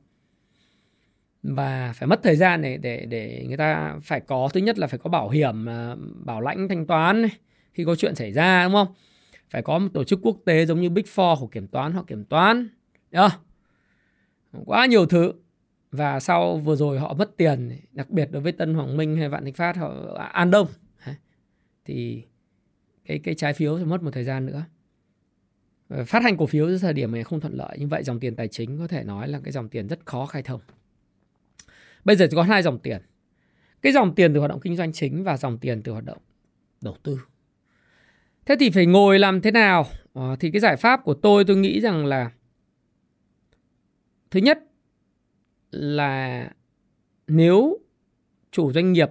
Và phải mất thời gian để để để người ta phải có thứ nhất là phải có bảo hiểm à, bảo lãnh thanh toán này, khi có chuyện xảy ra đúng không? Phải có một tổ chức quốc tế giống như Big Four của kiểm toán hoặc kiểm toán. Đúng quá nhiều thứ và sau vừa rồi họ mất tiền đặc biệt đối với Tân Hoàng Minh hay Vạn Thịnh Phát họ à, An Đông. Thì cái cái trái phiếu sẽ mất một thời gian nữa. Phát hành cổ phiếu dưới thời điểm này không thuận lợi như vậy dòng tiền tài chính có thể nói là cái dòng tiền rất khó khai thông. Bây giờ chỉ có hai dòng tiền. Cái dòng tiền từ hoạt động kinh doanh chính và dòng tiền từ hoạt động đầu tư. Thế thì phải ngồi làm thế nào? À, thì cái giải pháp của tôi tôi nghĩ rằng là thứ nhất là nếu chủ doanh nghiệp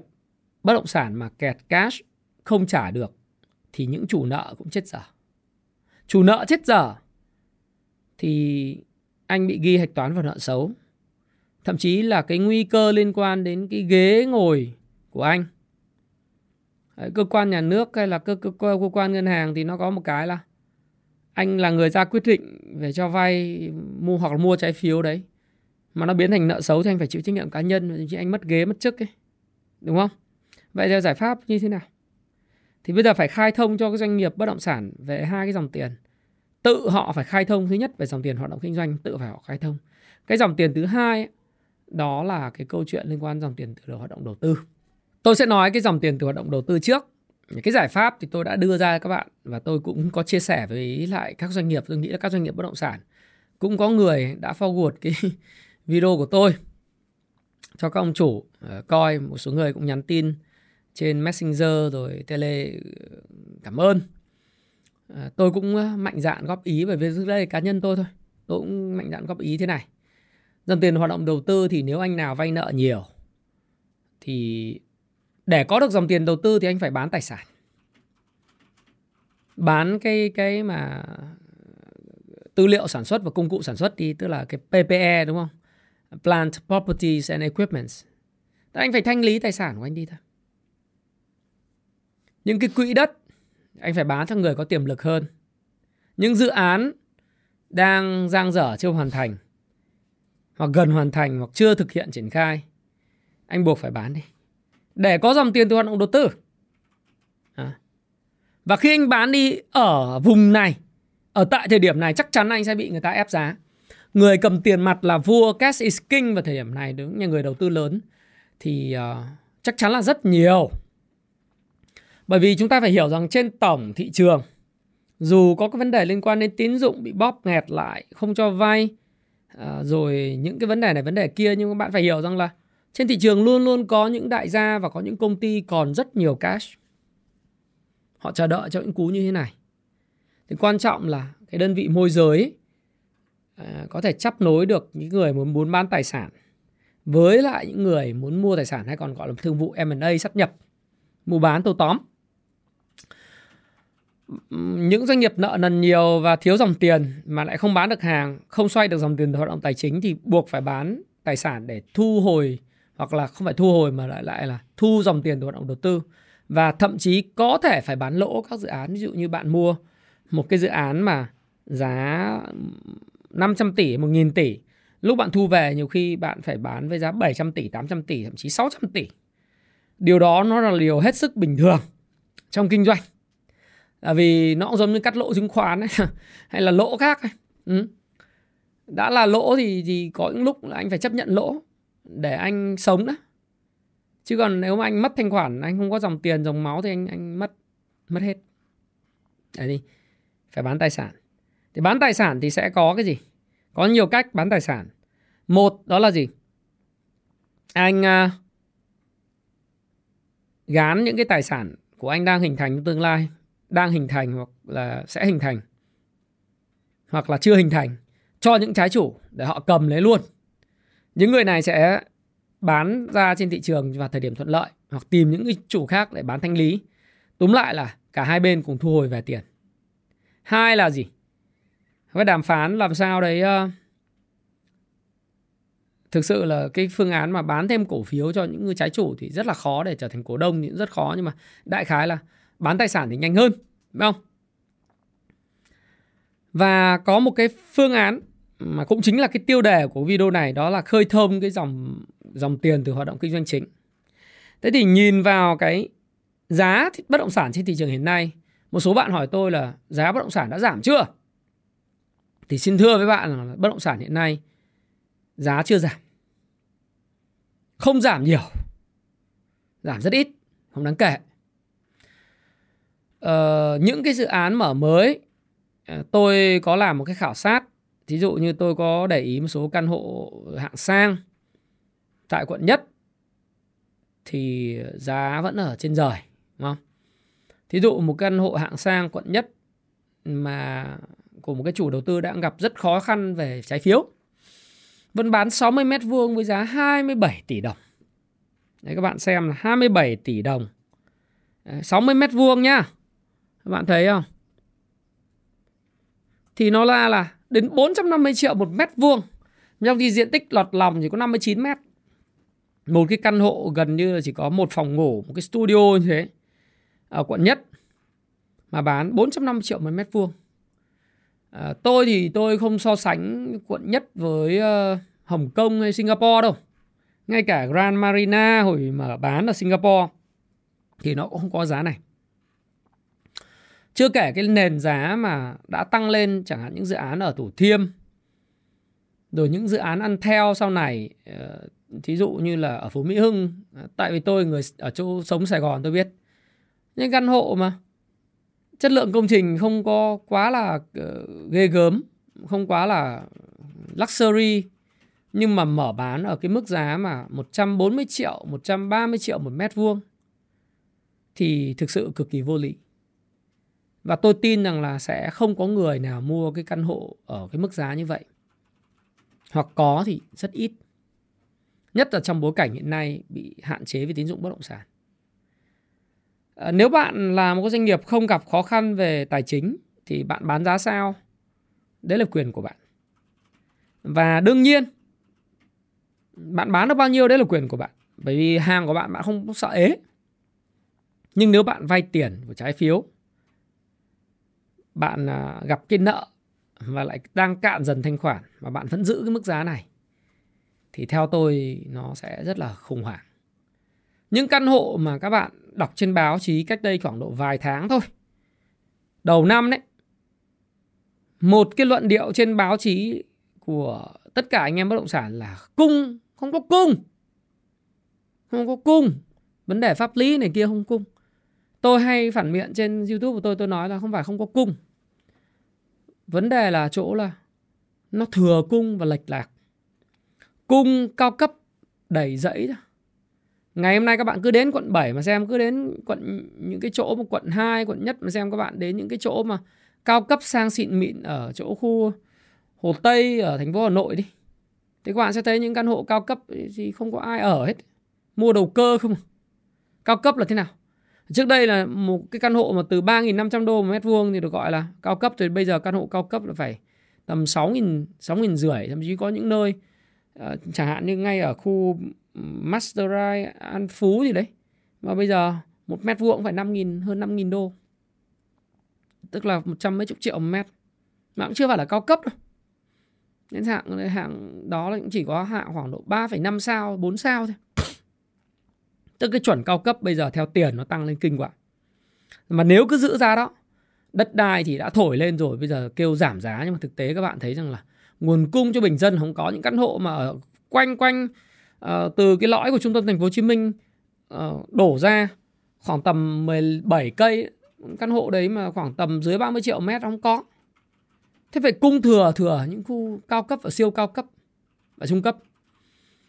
bất động sản mà kẹt cash không trả được thì những chủ nợ cũng chết dở. Chủ nợ chết dở thì anh bị ghi hạch toán vào nợ xấu. Thậm chí là cái nguy cơ liên quan đến cái ghế ngồi của anh. Đấy, cơ quan nhà nước hay là cơ, cơ, cơ, cơ quan ngân hàng thì nó có một cái là anh là người ra quyết định về cho vay mua hoặc là mua trái phiếu đấy mà nó biến thành nợ xấu thì anh phải chịu trách nhiệm cá nhân. Chứ anh mất ghế, mất chức ấy. Đúng không? Vậy theo giải pháp như thế nào? Thì bây giờ phải khai thông cho cái doanh nghiệp bất động sản về hai cái dòng tiền. Tự họ phải khai thông. Thứ nhất về dòng tiền hoạt động kinh doanh, tự phải họ khai thông. Cái dòng tiền thứ hai đó là cái câu chuyện liên quan dòng tiền từ hoạt động đầu tư. Tôi sẽ nói cái dòng tiền từ hoạt động đầu tư trước. Cái giải pháp thì tôi đã đưa ra các bạn và tôi cũng có chia sẻ với lại các doanh nghiệp. Tôi nghĩ là các doanh nghiệp bất động sản cũng có người đã forward cái video của tôi. Cho các ông chủ uh, coi một số người cũng nhắn tin trên messenger rồi tele ờ, cảm ơn. Ờ, tôi cũng mạnh dạn góp ý bởi vì đây là cá nhân tôi thôi. Tôi cũng mạnh dạn góp ý thế này. Dòng tiền hoạt động đầu tư thì nếu anh nào vay nợ nhiều thì để có được dòng tiền đầu tư thì anh phải bán tài sản. Bán cái cái mà tư liệu sản xuất và công cụ sản xuất đi tức là cái PPE đúng không? Plant properties and equipments. Anh phải thanh lý tài sản của anh đi thôi. Những cái quỹ đất, anh phải bán cho người có tiềm lực hơn. Những dự án đang giang dở chưa hoàn thành, hoặc gần hoàn thành, hoặc chưa thực hiện triển khai, anh buộc phải bán đi. Để có dòng tiền từ hoạt động đầu tư. À. và khi anh bán đi ở vùng này, ở tại thời điểm này, chắc chắn anh sẽ bị người ta ép giá người cầm tiền mặt là vua cash is e. king vào thời điểm này đúng như người đầu tư lớn. Thì uh, chắc chắn là rất nhiều. Bởi vì chúng ta phải hiểu rằng trên tổng thị trường dù có cái vấn đề liên quan đến tín dụng bị bóp nghẹt lại không cho vay à, rồi những cái vấn đề này vấn đề kia nhưng các bạn phải hiểu rằng là trên thị trường luôn luôn có những đại gia và có những công ty còn rất nhiều cash. Họ chờ đợi cho những cú như thế này. Thì quan trọng là cái đơn vị môi giới à, có thể chấp nối được những người muốn muốn bán tài sản với lại những người muốn mua tài sản hay còn gọi là thương vụ M&A sắp nhập mua bán tô tóm. Những doanh nghiệp nợ nần nhiều và thiếu dòng tiền mà lại không bán được hàng, không xoay được dòng tiền từ hoạt động tài chính thì buộc phải bán tài sản để thu hồi hoặc là không phải thu hồi mà lại lại là thu dòng tiền từ hoạt động đầu tư. Và thậm chí có thể phải bán lỗ các dự án ví dụ như bạn mua một cái dự án mà giá 500 tỷ, 1.000 tỷ lúc bạn thu về nhiều khi bạn phải bán với giá 700 tỷ, 800 tỷ, thậm chí 600 tỷ. Điều đó nó là điều hết sức bình thường trong kinh doanh là vì nó cũng giống như cắt lỗ chứng khoán ấy, hay là lỗ khác ấy. Ừ. đã là lỗ thì thì có những lúc là anh phải chấp nhận lỗ để anh sống đó chứ còn nếu mà anh mất thanh khoản anh không có dòng tiền dòng máu thì anh anh mất mất hết đấy đi phải bán tài sản thì bán tài sản thì sẽ có cái gì có nhiều cách bán tài sản một đó là gì anh uh, gán những cái tài sản của anh đang hình thành trong tương lai đang hình thành hoặc là sẽ hình thành hoặc là chưa hình thành cho những trái chủ để họ cầm lấy luôn. Những người này sẽ bán ra trên thị trường vào thời điểm thuận lợi hoặc tìm những cái chủ khác để bán thanh lý. Túm lại là cả hai bên cùng thu hồi về tiền. Hai là gì? Phải đàm phán làm sao đấy uh, thực sự là cái phương án mà bán thêm cổ phiếu cho những người trái chủ thì rất là khó để trở thành cổ đông thì rất khó. Nhưng mà đại khái là bán tài sản thì nhanh hơn đúng không? Và có một cái phương án mà cũng chính là cái tiêu đề của video này đó là khơi thông cái dòng dòng tiền từ hoạt động kinh doanh chính. Thế thì nhìn vào cái giá bất động sản trên thị trường hiện nay một số bạn hỏi tôi là giá bất động sản đã giảm chưa? Thì xin thưa với bạn là bất động sản hiện nay giá chưa giảm. Không giảm nhiều. Giảm rất ít không đáng kể. Ờ, những cái dự án mở mới ờ, tôi có làm một cái khảo sát. Thí dụ như tôi có để ý một số căn hộ hạng sang tại quận nhất thì giá vẫn ở trên rời đúng không? Thí dụ một căn hộ hạng sang quận nhất mà của một cái chủ đầu tư đã gặp rất khó khăn về trái phiếu vẫn bán 60 mét vuông với giá 27 tỷ đồng. Đấy các bạn xem là 27 tỷ đồng. 60 mét vuông nhá. Các bạn thấy không? Thì nó là là đến 450 triệu một mét vuông. Trong khi diện tích lọt lòng chỉ có 59 mét. Một cái căn hộ gần như là chỉ có một phòng ngủ, một cái studio như thế. Ở quận nhất. Mà bán 450 triệu một mét vuông. À, tôi thì tôi không so sánh quận nhất với uh, Hồng Kông hay Singapore đâu. Ngay cả Grand Marina hồi mà bán ở Singapore thì nó cũng không có giá này. Chưa kể cái nền giá mà đã tăng lên chẳng hạn những dự án ở Thủ Thiêm rồi những dự án ăn theo sau này ờ, thí dụ như là ở Phú Mỹ Hưng tại vì tôi người ở chỗ sống Sài Gòn tôi biết những căn hộ mà chất lượng công trình không có quá là uh, ghê gớm không quá là luxury nhưng mà mở bán ở cái mức giá mà 140 triệu, 130 triệu một mét vuông thì thực sự cực kỳ vô lý. Và tôi tin rằng là sẽ không có người nào mua cái căn hộ ở cái mức giá như vậy. Hoặc có thì rất ít. Nhất là trong bối cảnh hiện nay bị hạn chế về tín dụng bất động sản. Ờ, nếu bạn là một cái doanh nghiệp không gặp khó khăn về tài chính thì bạn bán giá sao? Đấy là quyền của bạn. Và đương nhiên, bạn bán được bao nhiêu đấy là quyền của bạn. Bởi vì hàng của bạn bạn không sợ ế. Nhưng nếu bạn vay tiền của trái phiếu, bạn à, gặp cái nợ và lại đang cạn dần thanh khoản mà bạn vẫn giữ cái mức giá này, thì theo tôi nó sẽ rất là khủng hoảng những căn hộ mà các bạn đọc trên báo chí cách đây khoảng độ vài tháng thôi. Đầu năm đấy. Một cái luận điệu trên báo chí của tất cả anh em bất động sản là cung, không có cung. Không có cung. Vấn đề pháp lý này kia không cung. Tôi hay phản biện trên YouTube của tôi tôi nói là không phải không có cung. Vấn đề là chỗ là nó thừa cung và lệch lạc. Cung cao cấp đầy dẫy ra. Ngày hôm nay các bạn cứ đến quận 7 mà xem cứ đến quận những cái chỗ mà quận 2, quận nhất mà xem các bạn đến những cái chỗ mà cao cấp sang xịn mịn ở chỗ khu Hồ Tây ở thành phố Hà Nội đi. Thì các bạn sẽ thấy những căn hộ cao cấp thì không có ai ở hết. Mua đầu cơ không. Cao cấp là thế nào? Trước đây là một cái căn hộ mà từ 3.500 đô một mét vuông thì được gọi là cao cấp thì bây giờ căn hộ cao cấp là phải tầm 6.000 6.000 rưỡi thậm chí có những nơi ờ, chẳng hạn như ngay ở khu Masterai An Phú gì đấy. Mà bây giờ một mét vuông phải 5.000 hơn 5.000 đô. Tức là một trăm mấy chục triệu một mét. Mà cũng chưa phải là cao cấp đâu. Nên hạng hạng đó là cũng chỉ có hạng khoảng độ 3,5 sao 4 sao thôi. Tức cái chuẩn cao cấp bây giờ theo tiền nó tăng lên kinh quá. Mà nếu cứ giữ giá đó đất đai thì đã thổi lên rồi bây giờ kêu giảm giá. Nhưng mà thực tế các bạn thấy rằng là nguồn cung cho bình dân không có. Những căn hộ mà ở quanh quanh uh, từ cái lõi của trung tâm thành phố Hồ Chí Minh uh, đổ ra khoảng tầm 17 cây căn hộ đấy mà khoảng tầm dưới 30 triệu mét không có. Thế phải cung thừa thừa những khu cao cấp và siêu cao cấp và trung cấp.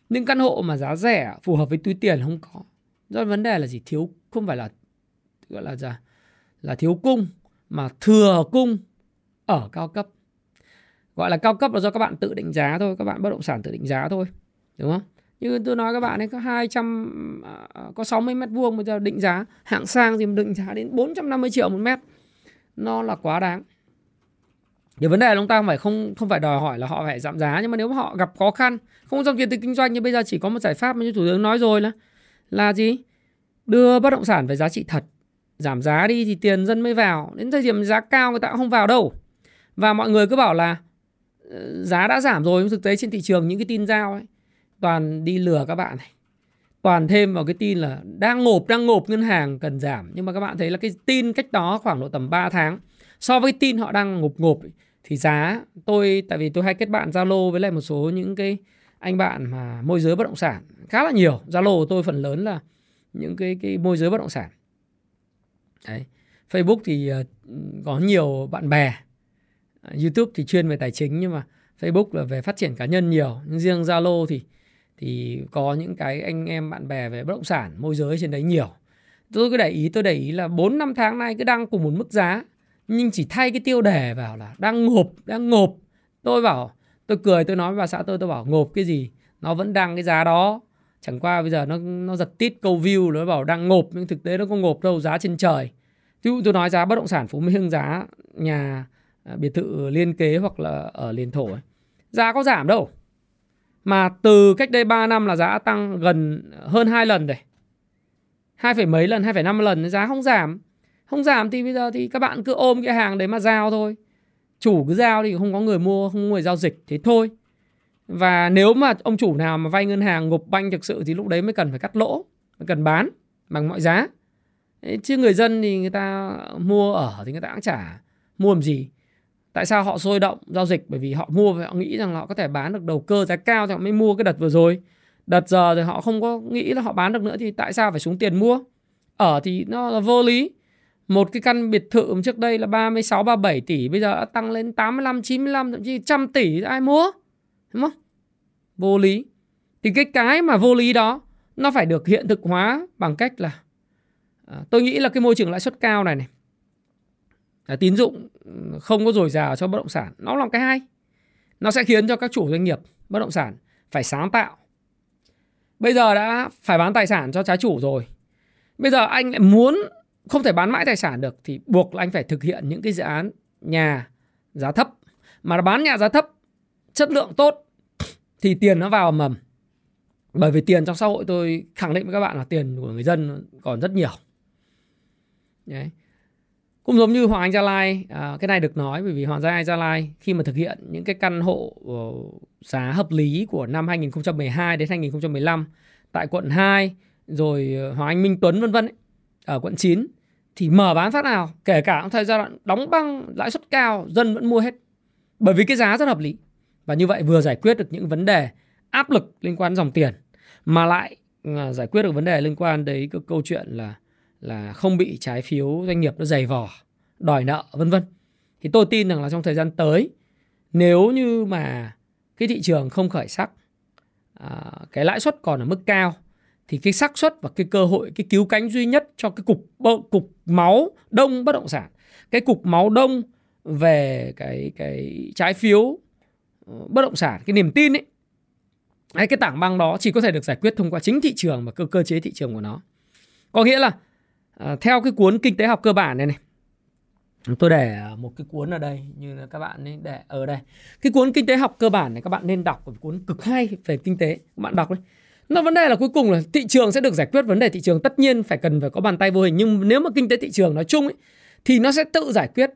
Những căn hộ mà giá rẻ phù hợp với túi tiền không có. Do vấn đề là gì? Thiếu không phải là gọi là gì? Là thiếu cung mà thừa cung ở cao cấp. Gọi là cao cấp là do các bạn tự định giá thôi các bạn bất động sản tự định giá thôi đúng không? Như tôi nói các bạn ấy, có 200 à, à, có 60 mét vuông bây giờ định giá. Hạng sang thì định giá đến 450 triệu một mét. Nó là quá đáng. Thì vấn đề là chúng ta phải không không phải đòi hỏi là họ phải giảm giá, nhưng mà nếu mà họ gặp khó khăn, không dòng tiền từ kinh doanh như bây giờ chỉ có một giải pháp như thủ tướng nói rồi là là gì? Đưa bất động sản về giá trị thật. Giảm giá đi thì tiền dân mới vào. Đến thời điểm giá cao người ta cũng không vào đâu. Và mọi người cứ bảo là ờ, giá đã giảm rồi, nhưng thực tế trên thị trường những cái tin giao ấy toàn đi lừa các bạn này. Toàn thêm vào cái tin là đang ngộp đang ngộp ngân hàng cần giảm. Nhưng mà các bạn thấy là cái tin cách đó khoảng độ tầm 3 tháng. So với tin họ đang ngộp ngộp thì giá tôi, tại vì tôi hay kết bạn Zalo với lại một số những cái anh bạn mà môi giới bất động sản khá là nhiều. Zalo của tôi phần lớn là những cái cái môi giới bất động sản. Đấy. Facebook thì ờ, có nhiều bạn bè. Ờ, YouTube thì chuyên về tài chính nhưng mà Facebook là về phát triển cá nhân nhiều. Nhưng riêng Zalo thì thì có những cái anh em bạn bè về bất động sản, môi giới trên đấy nhiều. Tôi cứ để ý, tôi để ý là 4 năm tháng nay cứ đăng cùng một mức giá, nhưng chỉ thay cái tiêu đề vào là đang ngộp đang ngộp. Tôi bảo, tôi cười, tôi nói với bà xã tôi tôi bảo, ngộp cái gì? Nó vẫn đăng cái giá đó. Chẳng qua bây giờ nó nó giật tít câu view, nó bảo đang ngộp, nhưng thực tế nó không ngộp đâu, giá trên trời. Ví dụ tôi nói giá bất động sản phú mỹ hưng giá nhà à, biệt thự liên kế hoặc là ở liền thổ ấy. giá có giảm đâu mà từ cách đây 3 năm là giá tăng gần ờ, hơn hai lần rồi. Hai phẩy mấy lần, hai phẩy năm lần, giá không giảm. Không giảm thì bây giờ thì các bạn cứ ôm cái hàng đấy mà giao thôi. Chủ cứ giao thì không có người mua, không có người giao dịch thế thôi. Và nếu mà ông chủ nào mà vay ngân hàng ngục banh thực sự thì lúc đấy mới cần phải cắt lỗ, mới cần bán bằng mọi giá. Chứ người dân thì người ta mua ở thì người ta cũng chả mua làm gì tại sao họ sôi động giao dịch? Bởi vì họ mua và họ nghĩ rằng họ có thể bán được đầu cơ giá cao thì họ mới mua cái đợt vừa rồi. Đợt giờ thì họ không có nghĩ là họ bán được nữa thì tại sao phải xuống tiền mua? Ở thì nó là vô lý. Một cái căn biệt thự trước đây là 36 37 tỷ bây giờ đã tăng lên 85 95 thậm chí trăm tỷ ai mua? Đúng không? Vô lý. Thì cái cái mà vô lý đó nó phải được hiện thực hóa bằng cách là à, tôi nghĩ là cái môi trường lãi suất cao này này là tín dụng không có dồi dào cho bất động sản. Nó làm cái hay. Nó sẽ khiến cho các chủ doanh nghiệp, bất động sản phải sáng tạo. Bây giờ đã phải bán tài sản cho trái chủ rồi. Bây giờ anh lại muốn không thể bán mãi tài sản được thì buộc là anh phải thực hiện những cái dự án nhà giá thấp. Mà bán nhà giá thấp, chất lượng tốt thì tiền nó vào mầm. Bởi vì tiền trong xã hội tôi khẳng định với các bạn là tiền của người dân còn rất nhiều. Đấy cũng giống như Hoàng Anh Gia Lai à, cái này được nói bởi vì Hoàng Gia Anh Gia Lai khi mà thực hiện những cái căn hộ uh, giá hợp lý của năm 2012 đến 2015 tại quận 2 rồi ờ, Hoàng Anh Minh Tuấn vân vân ở quận 9 thì mở bán phát nào kể cả trong thời gian đoạn đóng băng lãi suất cao dân vẫn mua hết. Bởi vì cái giá rất hợp lý. Và như vậy vừa giải quyết được những vấn đề áp lực liên quan dòng tiền mà lại ờ, giải quyết được vấn đề liên quan đến cái câu chuyện là là không bị trái phiếu doanh nghiệp nó dày vò đòi nợ vân vân. Thì tôi tin rằng là trong thời gian tới nếu như mà cái thị trường không khởi sắc à, cái lãi suất còn ở mức cao thì cái xác suất và cái cơ hội cái cứu cánh duy nhất cho cái cục cục máu đông bất động sản cái cục máu đông về cái cái trái phiếu ờ, bất động sản cái niềm tin ấy hay cái tảng băng đó chỉ có thể được giải quyết thông qua chính thị trường và cơ cơ chế thị trường của nó. Có nghĩa là à, theo cái cuốn kinh tế học cơ bản này này. Tôi để một cái cuốn ở đây như là các bạn nên để ở đây. Cái cuốn kinh tế học cơ bản này các bạn nên đọc một cuốn cực hay về kinh tế. Các bạn đọc đấy nó vấn đề là cuối cùng là thị trường sẽ được giải quyết vấn đề thị trường. Tất nhiên phải cần phải có bàn tay vô hình. Nhưng nếu mà kinh tế thị trường nói chung ấy, thì nó sẽ tự giải quyết.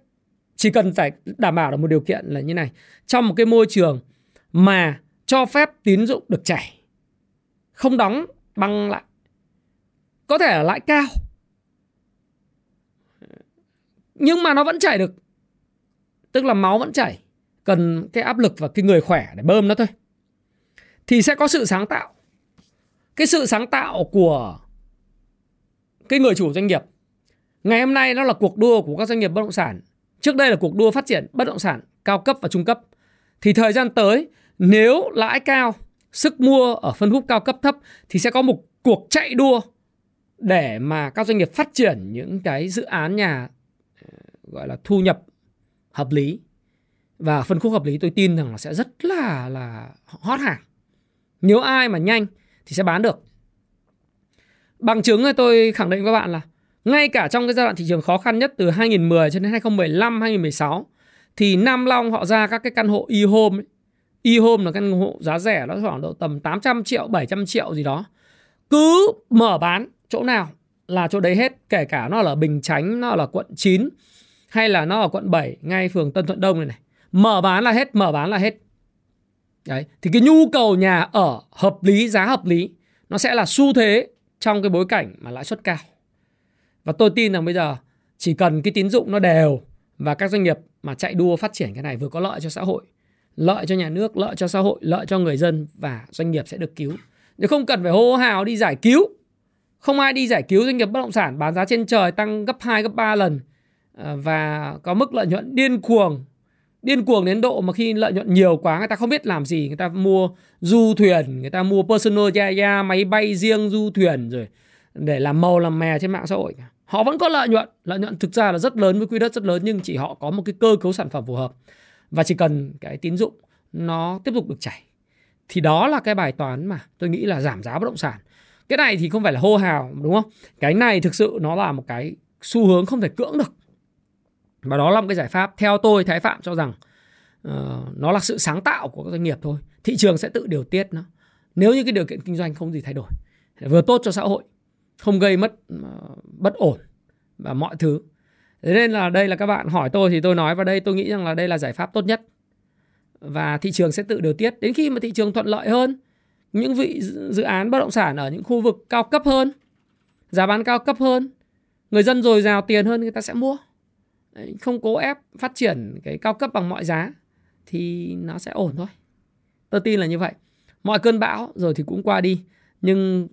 Chỉ cần phải đảm bảo được một điều kiện là như này. Trong một cái môi trường mà cho phép tín dụng được chảy không đóng băng lại có thể là lãi cao nhưng mà nó vẫn chảy được. Tức là máu vẫn chảy. Cần cái áp lực và cái người khỏe để bơm nó thôi. Thì sẽ có sự sáng tạo. Cái sự sáng tạo của cái người chủ doanh nghiệp. Ngày hôm nay nó là cuộc đua của các doanh nghiệp bất động sản. Trước đây là cuộc đua phát triển bất động sản cao cấp và trung cấp. Thì thời gian tới, nếu lãi cao, sức mua ở phân khúc cao cấp thấp thì sẽ có một cuộc chạy đua để mà các doanh nghiệp phát triển những cái dự án nhà gọi là thu nhập hợp lý. Và phân khúc hợp lý tôi tin rằng là sẽ rất là là hot hàng nếu ai mà nhanh thì sẽ bán được. Bằng chứng thì tôi khẳng định với các bạn là ngay cả trong cái giai đoạn thị trường khó khăn nhất từ 2010 cho đến 2015 2016 thì Nam Long họ ra các cái căn hộ e-home e-home là căn hộ giá rẻ, nó khoảng độ tầm 800 triệu 700 triệu gì đó. Cứ mở bán chỗ nào là chỗ đấy hết, kể cả nó là Bình Chánh, nó là quận 9 hay là nó ở quận 7 ngay phường Tân Thuận Đông này này. Mở bán là hết, mở bán là hết. Đấy, thì cái nhu cầu nhà ở hợp lý, giá hợp lý, nó sẽ là xu thế trong cái bối cảnh mà lãi suất cao. Và tôi tin rằng bây giờ chỉ cần cái tín dụng nó đều và các doanh nghiệp mà chạy đua phát triển cái này vừa có lợi cho xã hội, lợi cho nhà nước, lợi cho xã hội, lợi cho người dân và doanh nghiệp sẽ được cứu. Nếu không cần phải hô hào đi giải cứu, không ai đi giải cứu doanh nghiệp bất động sản, bán giá trên trời tăng gấp 2 gấp 3 lần và có mức lợi nhuận điên cuồng. Điên cuồng đến độ mà khi lợi nhuận nhiều quá, người ta không biết làm gì. Người ta mua du thuyền, người ta mua personal jet máy bay riêng, du thuyền rồi để làm màu, làm mè trên mạng xã hội. Họ vẫn có lợi nhuận. Lợi nhuận thực ra là rất lớn với quỹ đất, rất lớn, nhưng chỉ họ có một cái cơ cấu sản phẩm phù hợp. Và chỉ cần cái tín dụng nó tiếp tục được chảy. Thì đó là cái bài toán mà tôi nghĩ là giảm giá bất động sản. Cái này thì không phải là hô hào, đúng không? Cái này thực sự nó là một cái xu hướng không thể cưỡng được và đó là một cái giải pháp. Theo tôi thái phạm cho rằng uh, nó là sự sáng tạo của các doanh nghiệp thôi. Thị trường sẽ tự điều tiết nó. Nếu như cái điều kiện kinh doanh không gì thay đổi vừa tốt cho xã hội không gây mất uh, bất ổn và mọi thứ. Thế nên là đây là các bạn hỏi tôi thì tôi nói vào đây tôi nghĩ rằng là đây là giải pháp tốt nhất. Và thị trường sẽ tự điều tiết. Đến khi mà thị trường thuận lợi hơn những vị dự án bất động sản ở những khu vực cao cấp hơn giá bán cao cấp hơn người dân dồi dào tiền hơn người ta sẽ mua không cố ép phát triển cái cao cấp bằng mọi giá thì nó sẽ ổn thôi. Tôi tin là như vậy. Mọi cơn bão rồi thì cũng qua đi nhưng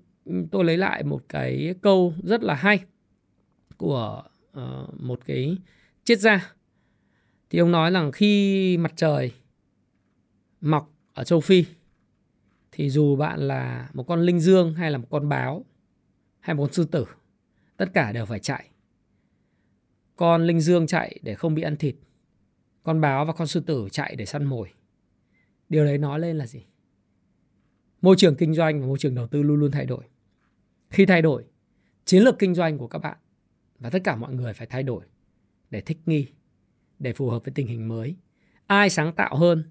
tôi lấy lại một cái câu rất là hay của uh, một cái triết gia. Thì ông nói rằng khi mặt trời mọc ở châu Phi thì dù bạn là một con linh dương hay là một con báo hay một con sư tử tất cả đều phải chạy con linh dương chạy để không bị ăn thịt. Con báo và con sư tử chạy để săn mồi. Điều đấy nói lên là gì? Môi trường kinh doanh và môi trường đầu tư luôn luôn thay đổi. Khi thay đổi, chiến lược kinh doanh của các bạn và tất cả mọi người phải thay đổi để thích nghi, để phù hợp với tình hình mới. Ai sáng tạo hơn,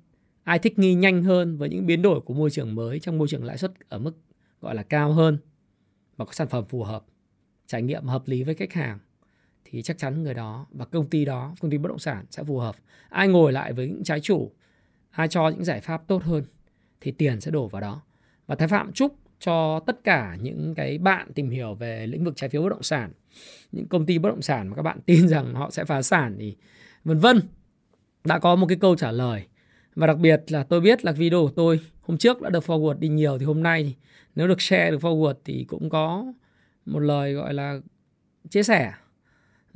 ai thích nghi nhanh hơn với những biến đổi của môi trường mới trong môi trường lãi suất ở mức gọi là cao hơn và có sản phẩm phù hợp, trải nghiệm hợp lý với khách hàng thì chắc chắn người đó và công ty đó công ty bất động sản sẽ phù hợp ai ngồi lại với những trái chủ ai cho những giải pháp tốt hơn thì tiền sẽ đổ vào đó và thái phạm chúc cho tất cả những cái bạn tìm hiểu về lĩnh vực trái phiếu bất động sản, những công ty bất động sản mà các bạn tin rằng họ sẽ phá sản thì vân vân. Đã có một cái câu trả lời. Và đặc biệt là tôi biết là video của tôi hôm trước đã được forward đi nhiều thì hôm nay thì nếu được share được forward thì cũng có một lời gọi là chia sẻ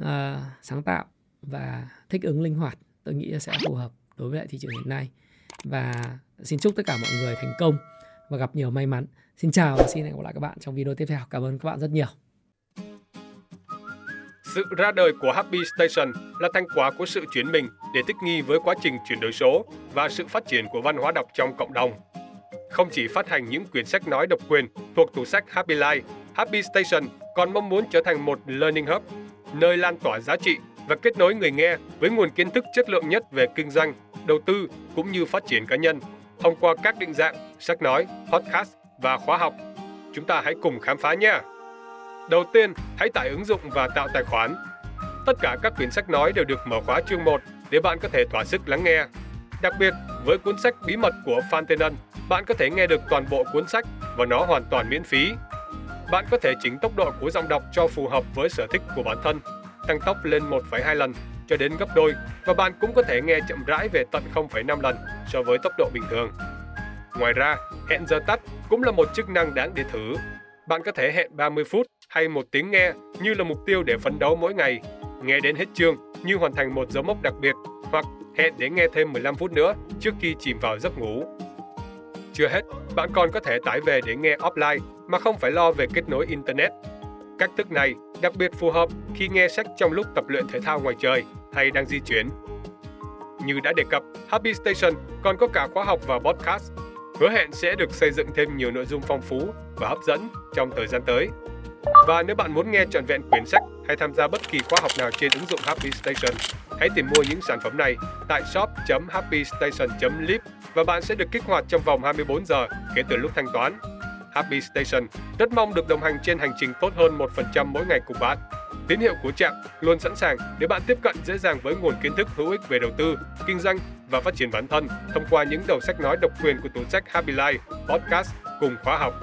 uh, sáng tạo và thích ứng linh hoạt tôi nghĩ sẽ phù hợp đối với lại thị trường hiện nay. Và xin chúc tất cả mọi người thành công và gặp nhiều may mắn. Xin chào và xin hẹn gặp lại các bạn trong video tiếp theo. Cảm ơn các bạn rất nhiều. Sự ra đời của Happy Station là thành quả của sự chuyển mình để thích nghi với quá trình chuyển đổi số và sự phát triển của văn hóa đọc trong cộng đồng. Không chỉ phát hành những quyển sách nói độc quyền thuộc tủ sách Happy Life, Happy Station còn mong muốn trở thành một learning hub, nơi lan tỏa giá trị và kết nối người nghe với nguồn kiến thức chất lượng nhất về kinh doanh, đầu tư cũng như phát triển cá nhân thông qua các định dạng sách nói, podcast và khóa học. Chúng ta hãy cùng khám phá nhé! Đầu tiên, hãy tải ứng dụng và tạo tài khoản. Tất cả các quyển sách nói đều được mở khóa chương 1 để bạn có thể thỏa sức lắng nghe. Đặc biệt, với cuốn sách Bí mật của Phan Tên Ân, bạn có thể nghe được toàn bộ cuốn sách và nó hoàn toàn miễn phí. Bạn có thể chỉnh tốc độ của giọng đọc cho phù hợp với sở thích của bản thân, tăng tốc lên 1,2 lần cho đến gấp đôi và bạn cũng có thể nghe chậm rãi về tận 0,5 lần so với tốc độ bình thường. Ngoài ra, hẹn giờ tắt cũng là một chức năng đáng để thử. Bạn có thể hẹn 30 phút hay một tiếng nghe như là mục tiêu để phấn đấu mỗi ngày, nghe đến hết chương như hoàn thành một dấu mốc đặc biệt hoặc hẹn để nghe thêm 15 phút nữa trước khi chìm vào giấc ngủ. Chưa hết, bạn còn có thể tải về để nghe offline mà không phải lo về kết nối Internet. Cách thức này đặc biệt phù hợp khi nghe sách trong lúc tập luyện thể thao ngoài trời hay đang di chuyển. Như đã đề cập, Happy Station còn có cả khóa học và podcast. Hứa hẹn sẽ được xây dựng thêm nhiều nội dung phong phú và hấp dẫn trong thời gian tới. Và nếu bạn muốn nghe trọn vẹn quyển sách hay tham gia bất kỳ khóa học nào trên ứng dụng Happy Station, hãy tìm mua những sản phẩm này tại shop.happystation.live và bạn sẽ được kích hoạt trong vòng 24 giờ kể từ lúc thanh toán. Happy Station rất mong được đồng hành trên hành trình tốt hơn 1% mỗi ngày cùng bạn. Tín hiệu của trạm luôn sẵn sàng để bạn tiếp cận dễ dàng với nguồn kiến thức hữu ích về đầu tư, kinh doanh và phát triển bản thân thông qua những đầu sách nói độc quyền của tủ sách Happy Life, podcast cùng khóa học.